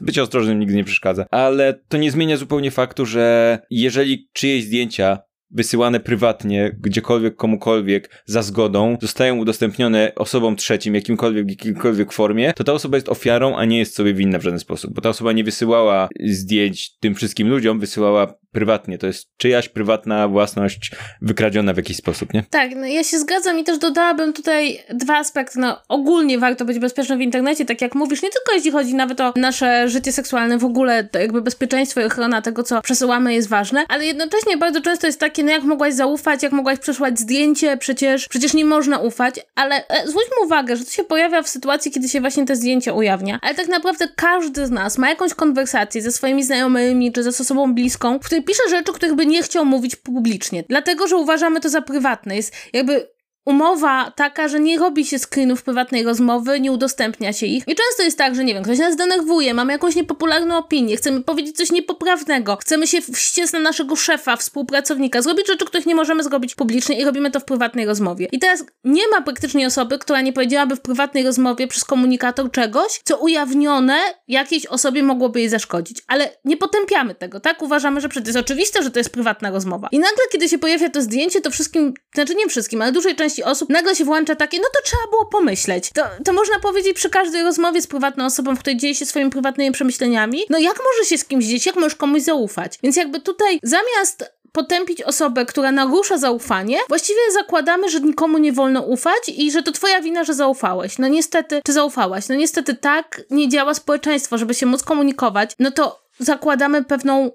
Bycie ostrożnym nigdy nie przeszkadza. Ale to nie zmienia zupełnie faktu, że jeżeli czyjeś zdjęcia wysyłane prywatnie, gdziekolwiek, komukolwiek, za zgodą, zostają udostępnione osobom trzecim, jakimkolwiek, w jakiejkolwiek formie, to ta osoba jest ofiarą, a nie jest sobie winna w żaden sposób, bo ta osoba nie wysyłała zdjęć tym wszystkim ludziom, wysyłała prywatnie. To jest czyjaś prywatna własność wykradziona w jakiś sposób, nie? Tak, no ja się zgadzam i też dodałabym tutaj dwa aspekty. No ogólnie warto być bezpiecznym w internecie, tak jak mówisz, nie tylko jeśli chodzi nawet o nasze życie seksualne, w ogóle jakby bezpieczeństwo i ochrona tego, co przesyłamy jest ważne, ale jednocześnie bardzo często jest takie, no jak mogłaś zaufać, jak mogłaś przesłać zdjęcie, przecież, przecież nie można ufać, ale e, zwróćmy uwagę, że to się pojawia w sytuacji, kiedy się właśnie te zdjęcia ujawnia, ale tak naprawdę każdy z nas ma jakąś konwersację ze swoimi znajomymi, czy ze osobą bliską, w której pisze rzeczy, których by nie chciał mówić publicznie, dlatego że uważamy to za prywatne. Jest jakby umowa taka, że nie robi się screenów prywatnej rozmowy, nie udostępnia się ich. I często jest tak, że nie wiem, ktoś nas denerwuje, mamy jakąś niepopularną opinię, chcemy powiedzieć coś niepoprawnego, chcemy się wściec na naszego szefa, współpracownika, zrobić rzeczy, których nie możemy zrobić publicznie i robimy to w prywatnej rozmowie. I teraz nie ma praktycznie osoby, która nie powiedziałaby w prywatnej rozmowie przez komunikator czegoś, co ujawnione jakiejś osobie mogłoby jej zaszkodzić. Ale nie potępiamy tego, tak? Uważamy, że przecież jest oczywiste, że to jest prywatna rozmowa. I nagle, kiedy się pojawia to zdjęcie, to wszystkim, znaczy nie wszystkim, ale dużej części osób nagle się włącza takie, no to trzeba było pomyśleć. To, to można powiedzieć przy każdej rozmowie z prywatną osobą, w której dzieje się swoimi prywatnymi przemyśleniami. No jak może się z kimś dzieć, jak możesz komuś zaufać? Więc jakby tutaj zamiast potępić osobę, która narusza zaufanie, właściwie zakładamy, że nikomu nie wolno ufać i że to twoja wina, że zaufałeś. No niestety, czy zaufałaś? No niestety tak nie działa społeczeństwo, żeby się móc komunikować. No to zakładamy pewną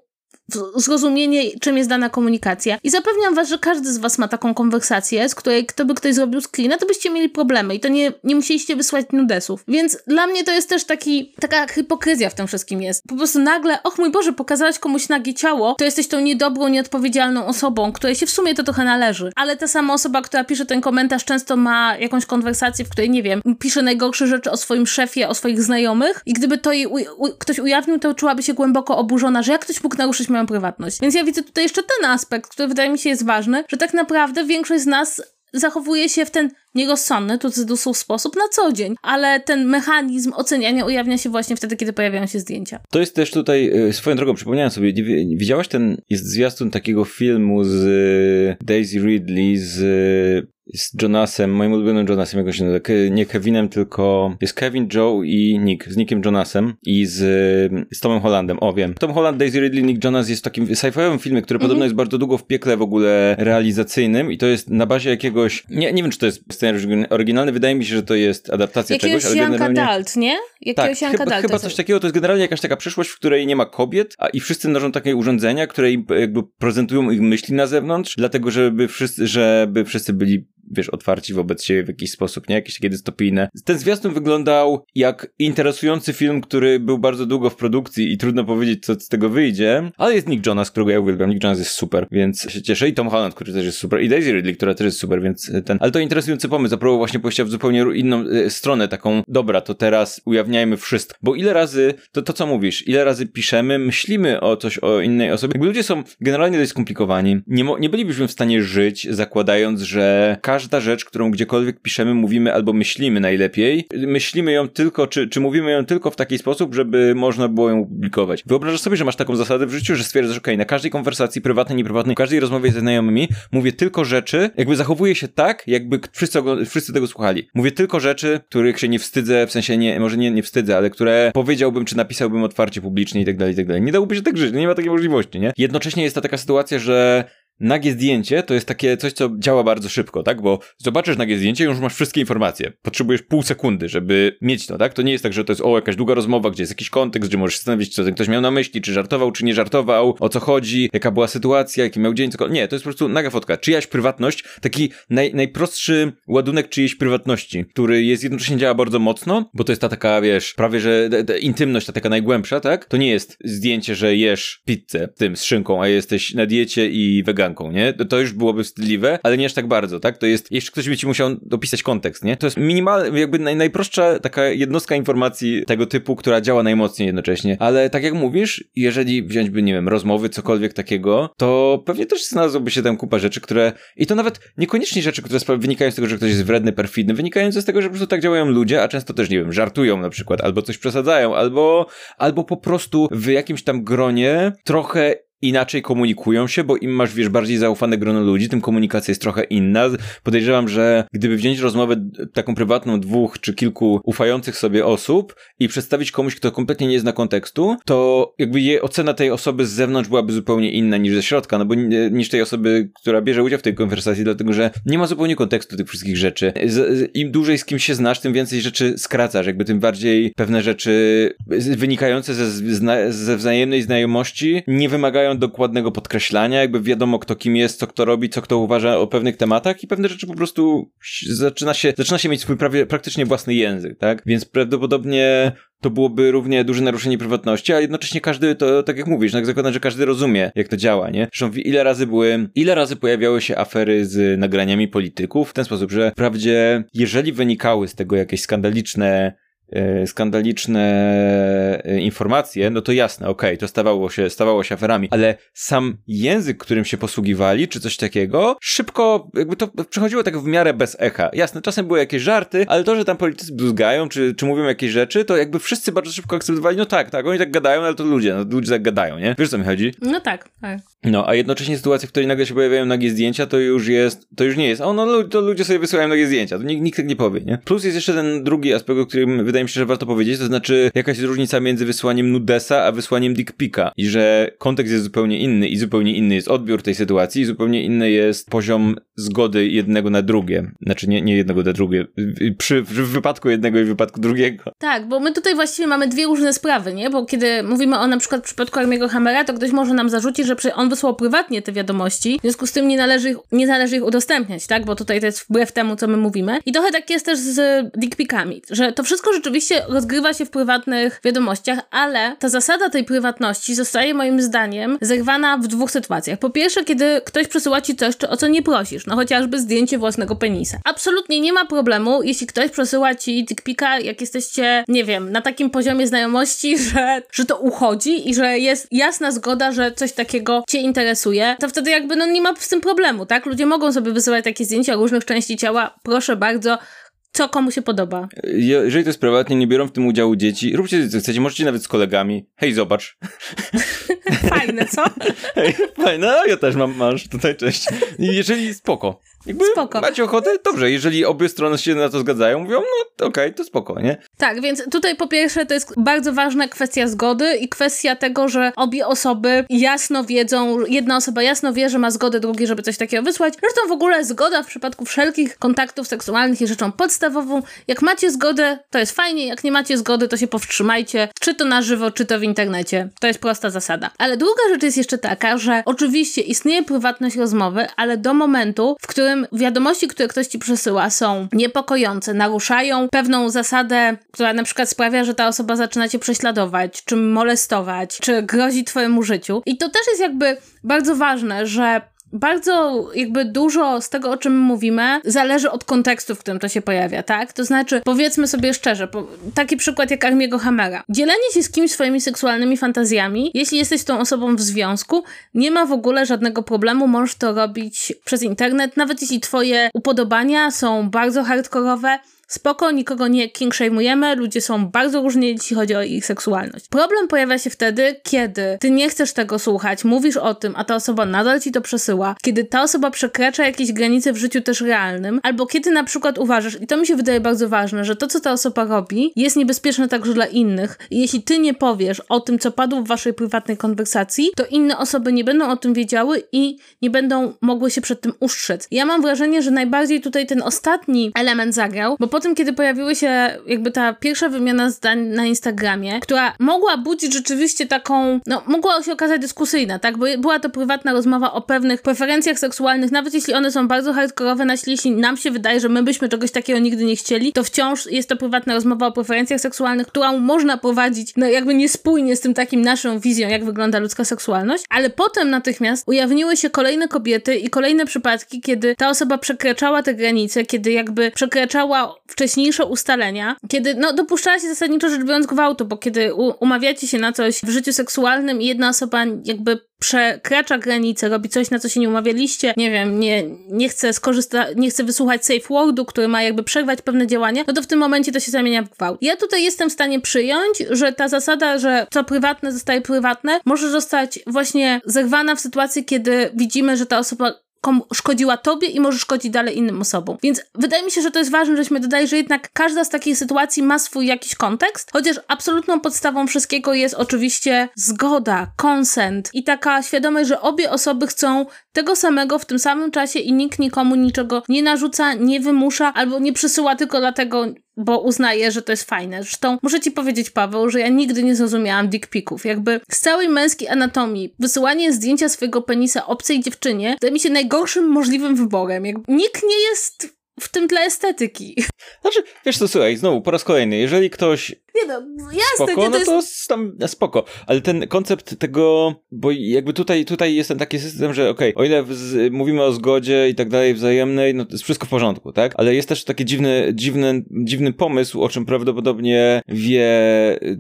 zrozumienie, czym jest dana komunikacja. I zapewniam was, że każdy z was ma taką konwersację, z której kto by ktoś zrobił screena, to byście mieli problemy i to nie, nie musieliście wysłać nudesów. Więc dla mnie to jest też taki, taka hipokryzja w tym wszystkim jest. Po prostu nagle, och mój Boże, pokazałaś komuś nagie ciało, to jesteś tą niedobrą, nieodpowiedzialną osobą, której się w sumie to trochę należy. Ale ta sama osoba, która pisze ten komentarz, często ma jakąś konwersację, w której, nie wiem, pisze najgorsze rzeczy o swoim szefie, o swoich znajomych i gdyby to jej ktoś ujawnił, to czułaby się głęboko oburzona, że jak ktoś mógł naruszyć moją prywatność. Więc ja widzę tutaj jeszcze ten aspekt, który wydaje mi się jest ważny, że tak naprawdę większość z nas zachowuje się w ten nierozsądny, cudzysłów sposób na co dzień, ale ten mechanizm oceniania ujawnia się właśnie wtedy, kiedy pojawiają się zdjęcia. To jest też tutaj, e, swoją drogą przypomniałem sobie, widziałaś ten, jest zwiastun takiego filmu z e, Daisy Ridley z z Jonasem, moim ulubionym Jonasem, jak się nazywa, nie Kevinem, tylko jest Kevin, Joe i Nick, z Nickiem Jonasem i z, z Tomem Hollandem, o wiem. Tom Holland, Daisy Ridley, Nick Jonas jest w takim sci-fiowym filmie, który podobno mhm. jest bardzo długo w piekle w ogóle realizacyjnym i to jest na bazie jakiegoś, nie, nie wiem czy to jest scenariusz oryginalny, wydaje mi się, że to jest adaptacja jakiegoś czegoś, ale generalnie... Dalt, nie? Jakiegoś tak, chyba, chyba coś takiego, to jest generalnie jakaś taka przyszłość, w której nie ma kobiet, a i wszyscy noszą takie urządzenia, które jakby prezentują ich myśli na zewnątrz, dlatego żeby wszyscy, żeby wszyscy byli wiesz, otwarci wobec siebie w jakiś sposób, nie? Jakieś takie dystopijne. Ten zwiastun wyglądał jak interesujący film, który był bardzo długo w produkcji i trudno powiedzieć, co z tego wyjdzie, ale jest Nick Jonas, którego ja uwielbiam. Nick Jonas jest super, więc się cieszę. I Tom Holland, który też jest super. I Daisy Ridley, która też jest super, więc ten... Ale to interesujący pomysł, zaproponował właśnie pójścia w zupełnie inną e, stronę, taką, dobra, to teraz ujawniajmy wszystko. Bo ile razy, to, to co mówisz, ile razy piszemy, myślimy o coś o innej osobie. Jakby ludzie są generalnie dość skomplikowani. Nie, nie bylibyśmy w stanie żyć, zakładając, że każdy każda rzecz, którą gdziekolwiek piszemy, mówimy albo myślimy najlepiej, myślimy ją tylko, czy, czy mówimy ją tylko w taki sposób, żeby można było ją publikować. Wyobrażasz sobie, że masz taką zasadę w życiu, że stwierdzasz, ok, na każdej konwersacji prywatnej, nieprywatnej, w każdej rozmowie ze znajomymi mówię tylko rzeczy, jakby zachowuję się tak, jakby wszyscy, wszyscy tego słuchali. Mówię tylko rzeczy, których się nie wstydzę, w sensie nie, może nie, nie wstydzę, ale które powiedziałbym, czy napisałbym otwarcie publicznie i tak dalej, i tak dalej. Nie dałoby się tak żyć, no nie ma takiej możliwości, nie? Jednocześnie jest ta taka sytuacja, że nagie zdjęcie to jest takie coś, co działa bardzo szybko, tak? Bo zobaczysz nagie zdjęcie i już masz wszystkie informacje. Potrzebujesz pół sekundy, żeby mieć to, tak? To nie jest tak, że to jest o, jakaś długa rozmowa, gdzie jest jakiś kontekst, gdzie możesz zastanowić, co ten ktoś miał na myśli, czy żartował, czy nie żartował, o co chodzi, jaka była sytuacja, jaki miał dzień, co... Nie, to jest po prostu naga fotka. Czyjaś prywatność, taki naj, najprostszy ładunek czyjejś prywatności, który jest jednocześnie działa bardzo mocno, bo to jest ta taka, wiesz, prawie, że ta, ta intymność, ta taka najgłębsza, tak? To nie jest zdjęcie, że jesz pizzę tym z szynką, a jesteś na diecie i nie? To, to już byłoby wstydliwe, ale nie aż tak bardzo, tak? To jest, jeszcze ktoś by ci musiał dopisać kontekst, nie? To jest minimalny, jakby naj, najprostsza taka jednostka informacji tego typu, która działa najmocniej jednocześnie. Ale tak jak mówisz, jeżeli wziąć by, nie wiem, rozmowy, cokolwiek takiego, to pewnie też znalazłoby się tam kupa rzeczy, które, i to nawet niekoniecznie rzeczy, które wynikają z tego, że ktoś jest wredny, perfidny, wynikają z tego, że po prostu tak działają ludzie, a często też, nie wiem, żartują na przykład, albo coś przesadzają, albo, albo po prostu w jakimś tam gronie trochę inaczej komunikują się, bo im masz, wiesz, bardziej zaufane grono ludzi, tym komunikacja jest trochę inna. Podejrzewam, że gdyby wziąć rozmowę taką prywatną dwóch czy kilku ufających sobie osób i przedstawić komuś, kto kompletnie nie zna kontekstu, to jakby je, ocena tej osoby z zewnątrz byłaby zupełnie inna niż ze środka, no bo niż tej osoby, która bierze udział w tej konwersacji, dlatego że nie ma zupełnie kontekstu tych wszystkich rzeczy. Im dłużej z kim się znasz, tym więcej rzeczy skracasz, jakby tym bardziej pewne rzeczy wynikające ze, ze wzajemnej znajomości nie wymagają dokładnego podkreślania, jakby wiadomo kto kim jest, co kto robi, co kto uważa o pewnych tematach i pewne rzeczy po prostu zaczyna się, zaczyna się mieć swój prawie, praktycznie własny język, tak? Więc prawdopodobnie to byłoby równie duże naruszenie prywatności, a jednocześnie każdy, to tak jak mówisz, no zakładam, że każdy rozumie, jak to działa, nie? Zresztą ile razy były, ile razy pojawiały się afery z nagraniami polityków w ten sposób, że wprawdzie jeżeli wynikały z tego jakieś skandaliczne skandaliczne e, informacje, no to jasne, okej, okay, to stawało się, stawało się aferami, ale sam język, którym się posługiwali, czy coś takiego, szybko, jakby to przechodziło tak w miarę bez echa. Jasne, czasem były jakieś żarty, ale to, że tam politycy bluzgają, czy, czy mówią jakieś rzeczy, to jakby wszyscy bardzo szybko akceptowali, no tak, tak, oni tak gadają, ale to ludzie, no ludzie tak gadają, nie? Wiesz, co mi chodzi? No tak, tak. No, a jednocześnie sytuacja, w której nagle się pojawiają nagie zdjęcia, to już jest, to już nie jest, o no, to ludzie sobie wysyłają nagie zdjęcia, to nikt, nikt tak nie powie, nie? Plus jest jeszcze ten drugi aspekt, o którym wydaje mi się, że warto powiedzieć, to znaczy jakaś różnica między wysłaniem nudesa, a wysłaniem dickpika i że kontekst jest zupełnie inny i zupełnie inny jest odbiór tej sytuacji i zupełnie inny jest poziom zgody jednego na drugie. Znaczy nie, nie jednego na drugie, przy, w wypadku jednego i wypadku drugiego. Tak, bo my tutaj właściwie mamy dwie różne sprawy, nie? Bo kiedy mówimy o na przykład przypadku Armiego Hammera, to ktoś może nam zarzucić, że on wysłał prywatnie te wiadomości, w związku z tym nie należy ich, nie należy ich udostępniać, tak? Bo tutaj to jest wbrew temu, co my mówimy. I trochę tak jest też z dickpikami, że to wszystko rzeczywiście rozgrywa się w prywatnych wiadomościach, ale ta zasada tej prywatności zostaje moim zdaniem zerwana w dwóch sytuacjach. Po pierwsze, kiedy ktoś przesyła ci coś, o co nie prosisz, no chociażby zdjęcie własnego penisa. Absolutnie nie ma problemu, jeśli ktoś przesyła ci dickpika, jak jesteście, nie wiem, na takim poziomie znajomości, że, że to uchodzi i że jest jasna zgoda, że coś takiego cię interesuje, to wtedy jakby no nie ma z tym problemu, tak? Ludzie mogą sobie wysyłać takie zdjęcia różnych części ciała, proszę bardzo, co komu się podoba. Jeżeli to jest prywatnie, nie biorą w tym udziału dzieci, róbcie co chcecie, możecie nawet z kolegami. Hej, zobacz. Fajne, co? Hej, fajne, no, ja też mam, masz tutaj, cześć. Jeżeli spoko. Jakby spoko. macie ochotę? Dobrze, jeżeli obie strony się na to zgadzają, mówią, no okej, okay, to spoko, nie? Tak, więc tutaj po pierwsze to jest bardzo ważna kwestia zgody i kwestia tego, że obie osoby jasno wiedzą, jedna osoba jasno wie, że ma zgodę drugiej, żeby coś takiego wysłać. Zresztą w ogóle zgoda w przypadku wszelkich kontaktów seksualnych jest rzeczą podstawową. Jak macie zgodę, to jest fajnie, jak nie macie zgody, to się powstrzymajcie, czy to na żywo, czy to w internecie. To jest prosta zasada. Ale druga rzecz jest jeszcze taka, że oczywiście istnieje prywatność rozmowy, ale do momentu, w którym wiadomości, które ktoś ci przesyła, są niepokojące, naruszają pewną zasadę, która na przykład sprawia, że ta osoba zaczyna cię prześladować, czy molestować, czy grozi twojemu życiu. I to też jest jakby bardzo ważne, że bardzo jakby dużo z tego, o czym mówimy, zależy od kontekstu, w którym to się pojawia, tak? To znaczy, powiedzmy sobie szczerze, po, taki przykład jak Armiego Hammera. Dzielenie się z kimś swoimi seksualnymi fantazjami, jeśli jesteś tą osobą w związku, nie ma w ogóle żadnego problemu, możesz to robić przez internet, nawet jeśli twoje upodobania są bardzo hardkorowe, spoko, nikogo nie kingshamujemy, ludzie są bardzo różni, jeśli chodzi o ich seksualność. Problem pojawia się wtedy, kiedy ty nie chcesz tego słuchać, mówisz o tym, a ta osoba nadal ci to przesyła, kiedy ta osoba przekracza jakieś granice w życiu też realnym, albo kiedy na przykład uważasz, i to mi się wydaje bardzo ważne, że to, co ta osoba robi, jest niebezpieczne także dla innych. I jeśli ty nie powiesz o tym, co padło w waszej prywatnej konwersacji, to inne osoby nie będą o tym wiedziały i nie będą mogły się przed tym ustrzec. Ja mam wrażenie, że najbardziej tutaj ten ostatni element zagrał, bo po tym, kiedy pojawiły się jakby ta pierwsza wymiana zdań na Instagramie, która mogła budzić rzeczywiście taką, no mogła się okazać dyskusyjna, tak, bo była to prywatna rozmowa o pewnych preferencjach seksualnych, nawet jeśli one są bardzo hardkorowe, jeśli nam się wydaje, że my byśmy czegoś takiego nigdy nie chcieli, to wciąż jest to prywatna rozmowa o preferencjach seksualnych, którą można prowadzić, no jakby niespójnie z tym takim naszą wizją, jak wygląda ludzka seksualność, ale potem natychmiast ujawniły się kolejne kobiety i kolejne przypadki, kiedy ta osoba przekraczała te granice, kiedy jakby przekraczała wcześniejsze ustalenia, kiedy no dopuszczała się zasadniczo rzecz biorąc gwałtu, bo kiedy umawiacie się na coś w życiu seksualnym i jedna osoba jakby przekracza granicę, robi coś, na co się nie umawialiście, nie wiem, nie, nie chce skorzystać, nie chce wysłuchać safe wordu, który ma jakby przerwać pewne działania, no to w tym momencie to się zamienia w gwałt. Ja tutaj jestem w stanie przyjąć, że ta zasada, że co prywatne zostaje prywatne, może zostać właśnie zerwana w sytuacji, kiedy widzimy, że ta osoba szkodziła tobie i może szkodzić dalej innym osobom. Więc wydaje mi się, że to jest ważne, żeśmy dodali, że jednak każda z takich sytuacji ma swój jakiś kontekst, chociaż absolutną podstawą wszystkiego jest oczywiście zgoda, konsent i taka świadomość, że obie osoby chcą tego samego w tym samym czasie i nikt nikomu niczego nie narzuca, nie wymusza albo nie przysyła tylko dlatego, bo uznaje, że to jest fajne. Zresztą muszę ci powiedzieć, Paweł, że ja nigdy nie zrozumiałam dick pików. Jakby z całej męskiej anatomii wysyłanie zdjęcia swojego penisa obcej dziewczynie wydaje mi się najgorszym możliwym wyborem. Jakby nikt nie jest w tym dla estetyki. Znaczy, wiesz co, słuchaj, znowu, po raz kolejny, jeżeli ktoś nie no, jasne, spoko, nie, to no to tam spoko. Ale ten koncept tego, bo jakby tutaj, tutaj jest ten taki system, że okej, okay, o ile mówimy o zgodzie i tak dalej wzajemnej, no to jest wszystko w porządku, tak? Ale jest też taki dziwny, dziwny, dziwny pomysł, o czym prawdopodobnie wie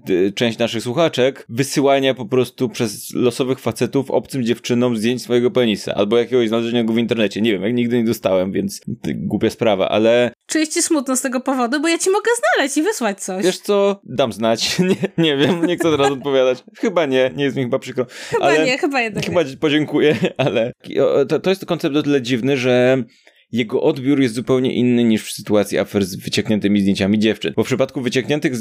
y, część naszych słuchaczek, wysyłania po prostu przez losowych facetów obcym dziewczynom zdjęć swojego penisa, albo jakiegoś znalezionego w internecie. Nie wiem, jak nigdy nie dostałem, więc głupia sprawa, ale... Czy jest ci smutno z tego powodu? Bo ja ci mogę znaleźć i wysłać coś. Wiesz co, dam znać. Nie, nie wiem, nie chcę teraz odpowiadać. Chyba nie, nie jest mi chyba przykro. Chyba ale nie, chyba jednak Chyba podziękuję, ale to, to jest koncept o tyle dziwny, że jego odbiór jest zupełnie inny niż w sytuacji afer z wyciekniętymi zdjęciami dziewczyn. Bo w przypadku wyciekniętych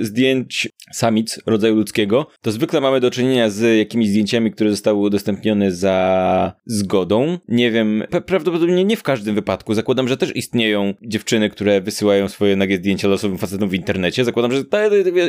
zdjęć samic rodzaju ludzkiego, to zwykle mamy do czynienia z jakimiś zdjęciami, które zostały udostępnione za zgodą. Nie wiem, prawdopodobnie nie w każdym wypadku. Zakładam, że też istnieją dziewczyny, które wysyłają swoje nagie zdjęcia losowym facetom w internecie. Zakładam, że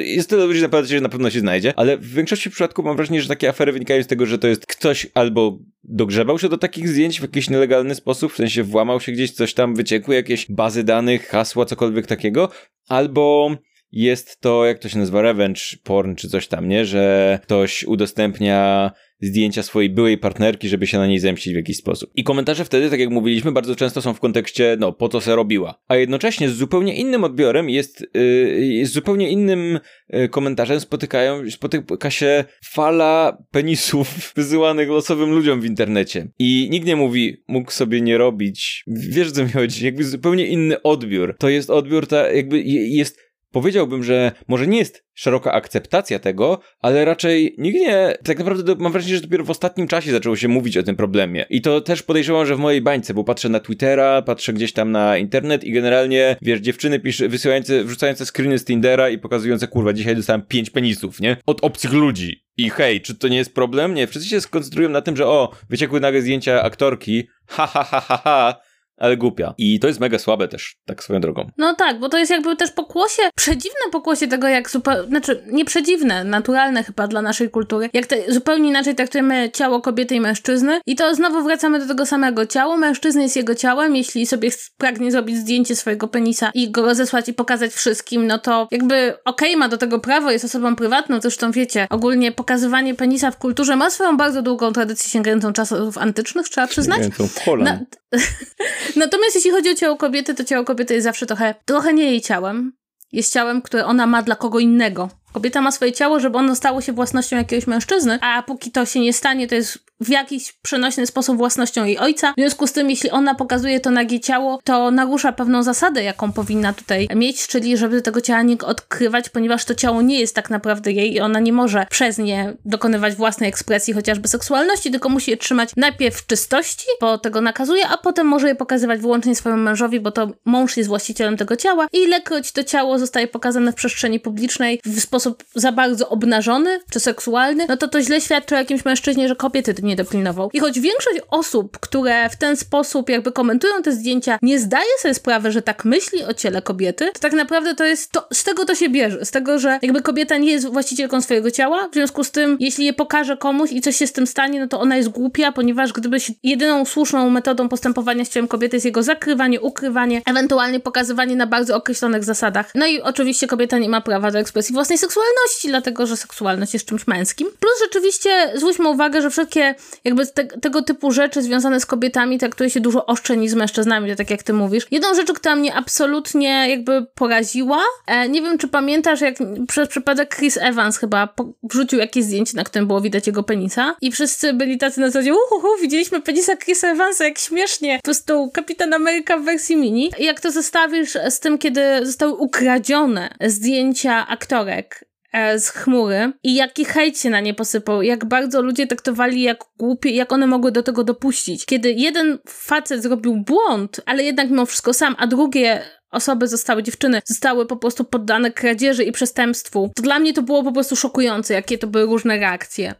jest tyle ludzi, się na pewno się znajdzie, ale w większości przypadków mam wrażenie, że takie afery wynikają z tego, że to jest ktoś albo dogrzebał się do takich zdjęć w jakiś nielegalny sposób, w sensie włamał się gdzieś, coś tam wyciekły, jakieś bazy danych, hasła, cokolwiek takiego, albo jest to, jak to się nazywa, revenge porn czy coś tam, nie? Że ktoś udostępnia zdjęcia swojej byłej partnerki, żeby się na niej zemścić w jakiś sposób. I komentarze wtedy, tak jak mówiliśmy, bardzo często są w kontekście, no, po co se robiła. A jednocześnie z zupełnie innym odbiorem jest, yy, jest zupełnie innym yy, komentarzem spotykają, spotyka się fala penisów wysyłanych losowym ludziom w internecie. I nikt nie mówi, mógł sobie nie robić. Wiesz, co mi chodzi? Jakby zupełnie inny odbiór. To jest odbiór, ta, jakby jest powiedziałbym, że może nie jest szeroka akceptacja tego, ale raczej nikt nie. Tak naprawdę mam wrażenie, że dopiero w ostatnim czasie zaczęło się mówić o tym problemie. I to też podejrzewam, że w mojej bańce, bo patrzę na Twittera, patrzę gdzieś tam na internet i generalnie, wiesz, dziewczyny pisze, wysyłające, wrzucające screeny z Tindera i pokazujące, kurwa, dzisiaj dostałem pięć penisów, nie? Od obcych ludzi. I hej, czy to nie jest problem? Nie, wszyscy się skoncentrują na tym, że o, wyciekły nagle zdjęcia aktorki, ha, ha, ha, ha, ha ale głupia. I to jest mega słabe też, tak swoją drogą. No tak, bo to jest jakby też pokłosie, przedziwne pokłosie tego, jak zupełnie, znaczy nie przedziwne, naturalne chyba dla naszej kultury, jak te, zupełnie inaczej traktujemy ciało kobiety i mężczyzny i to znowu wracamy do tego samego. Ciało mężczyzny jest jego ciałem, jeśli sobie pragnie zrobić zdjęcie swojego penisa i go rozesłać i pokazać wszystkim, no to jakby okej, okay, ma do tego prawo, jest osobą prywatną, zresztą wiecie, ogólnie pokazywanie penisa w kulturze ma swoją bardzo długą tradycję sięgającą czasów antycznych, trzeba przyznać. Sięgającą Polan. Natomiast jeśli chodzi o ciało kobiety, to ciało kobiety jest zawsze trochę, trochę nie jej ciałem. Jest ciałem, które ona ma dla kogo innego. Kobieta ma swoje ciało, żeby ono stało się własnością jakiegoś mężczyzny, a póki to się nie stanie, to jest w jakiś przenośny sposób własnością jej ojca. W związku z tym, jeśli ona pokazuje to nagie ciało, to narusza pewną zasadę, jaką powinna tutaj mieć, czyli żeby tego ciała nie odkrywać, ponieważ to ciało nie jest tak naprawdę jej i ona nie może przez nie dokonywać własnej ekspresji, chociażby seksualności, tylko musi je trzymać najpierw czystości, bo tego nakazuje, a potem może je pokazywać wyłącznie swojemu mężowi, bo to mąż jest właścicielem tego ciała i ilekroć to ciało zostaje pokazane w przestrzeni publicznej w sposób za bardzo obnażony czy seksualny, no to to źle świadczy o jakimś mężczyźnie, że kobiety nie dopilnował. I choć większość osób, które w ten sposób jakby komentują te zdjęcia, nie zdaje sobie sprawy, że tak myśli o ciele kobiety, to tak naprawdę to jest, to, z tego to się bierze, z tego, że jakby kobieta nie jest właścicielką swojego ciała, w związku z tym, jeśli je pokaże komuś i coś się z tym stanie, no to ona jest głupia, ponieważ gdyby się jedyną słuszną metodą postępowania z ciałem kobiety jest jego zakrywanie, ukrywanie, ewentualnie pokazywanie na bardzo określonych zasadach. No i oczywiście kobieta nie ma prawa do ekspresji własnej seksualności, dlatego że seksualność jest czymś męskim. Plus rzeczywiście zwróćmy uwagę, że wszelkie jakby te, tego typu rzeczy związane z kobietami traktuje się dużo oszczej niż z mężczyznami, tak jak ty mówisz. Jedną rzecz, która mnie absolutnie jakby poraziła, e, nie wiem czy pamiętasz, jak przez przypadek Chris Evans chyba wrzucił jakieś zdjęcie, na którym było widać jego penisa i wszyscy byli tacy na zasadzie uhuhu, widzieliśmy penisa Chrisa Evansa, jak śmiesznie. Po prostu Kapitan Ameryka w wersji mini. I jak to zestawisz z tym, kiedy zostały ukradzione zdjęcia aktorek z chmury i jaki hejt się na nie posypał, jak bardzo ludzie traktowali jak głupie, jak one mogły do tego dopuścić. Kiedy jeden facet zrobił błąd, ale jednak mimo wszystko sam, a drugie osoby zostały, dziewczyny zostały po prostu poddane kradzieży i przestępstwu, to dla mnie to było po prostu szokujące, jakie to były różne reakcje.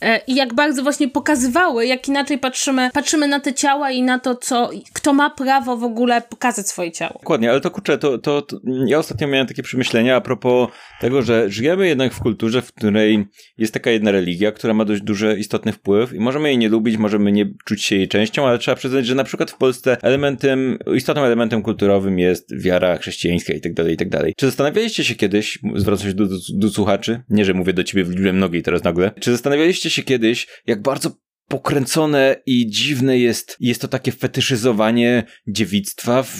E, i jak bardzo właśnie pokazywały, jak inaczej patrzymy, patrzymy na te ciała i na to, co, kto ma prawo w ogóle pokazać swoje ciało. Dokładnie, ale to kurczę, to, to, to ja ostatnio miałem takie przemyślenia a propos tego, że żyjemy jednak w kulturze, w której jest taka jedna religia, która ma dość duży, istotny wpływ i możemy jej nie lubić, możemy nie czuć się jej częścią, ale trzeba przyznać, że na przykład w Polsce elementem, istotnym elementem kulturowym jest wiara chrześcijańska i tak dalej, i tak dalej. Czy zastanawialiście się kiedyś, zwracam się do, do, do słuchaczy, nie, że mówię do ciebie w nogi teraz nagle, czy zastanawialiście się kiedyś, jak bardzo pokręcone i dziwne jest, jest to takie fetyszyzowanie dziewictwa w,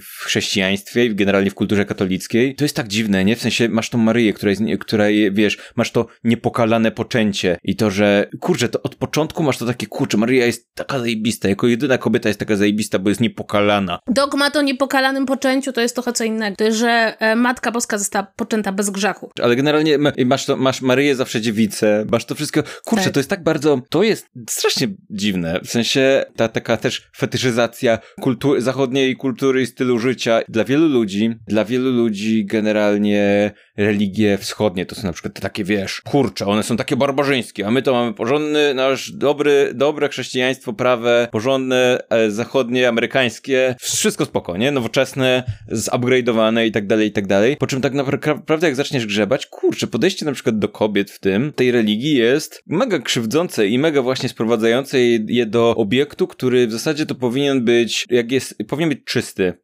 w chrześcijaństwie i generalnie w kulturze katolickiej. To jest tak dziwne, nie? W sensie masz tą Maryję, która jest, która, wiesz, masz to niepokalane poczęcie i to, że, kurczę, to od początku masz to takie, kurczę, Maryja jest taka zajebista, jako jedyna kobieta jest taka zajebista, bo jest niepokalana. Dogmat o niepokalanym poczęciu to jest trochę co innego, to że e, Matka Boska została poczęta bez grzechu. Ale generalnie masz to, masz Maryję zawsze dziewicę, masz to wszystko, kurczę, tak. to jest tak bardzo, to jest jest strasznie dziwne. W sensie ta taka też fetyszyzacja kultury, zachodniej kultury i stylu życia dla wielu ludzi, dla wielu ludzi generalnie religie wschodnie to są na przykład takie, wiesz, kurcze, one są takie barbarzyńskie, a my to mamy porządny, nasz dobry, dobre chrześcijaństwo, prawe, porządne, e, zachodnie, amerykańskie, wszystko spokojnie, nowoczesne, zupgrade'owane i tak dalej, i tak dalej. Po czym tak naprawdę jak zaczniesz grzebać, kurczę, podejście na przykład do kobiet w tym, tej religii jest mega krzywdzące i mega właśnie sprowadzające je do obiektu, który w zasadzie to powinien być, jak jest, powinien być czysty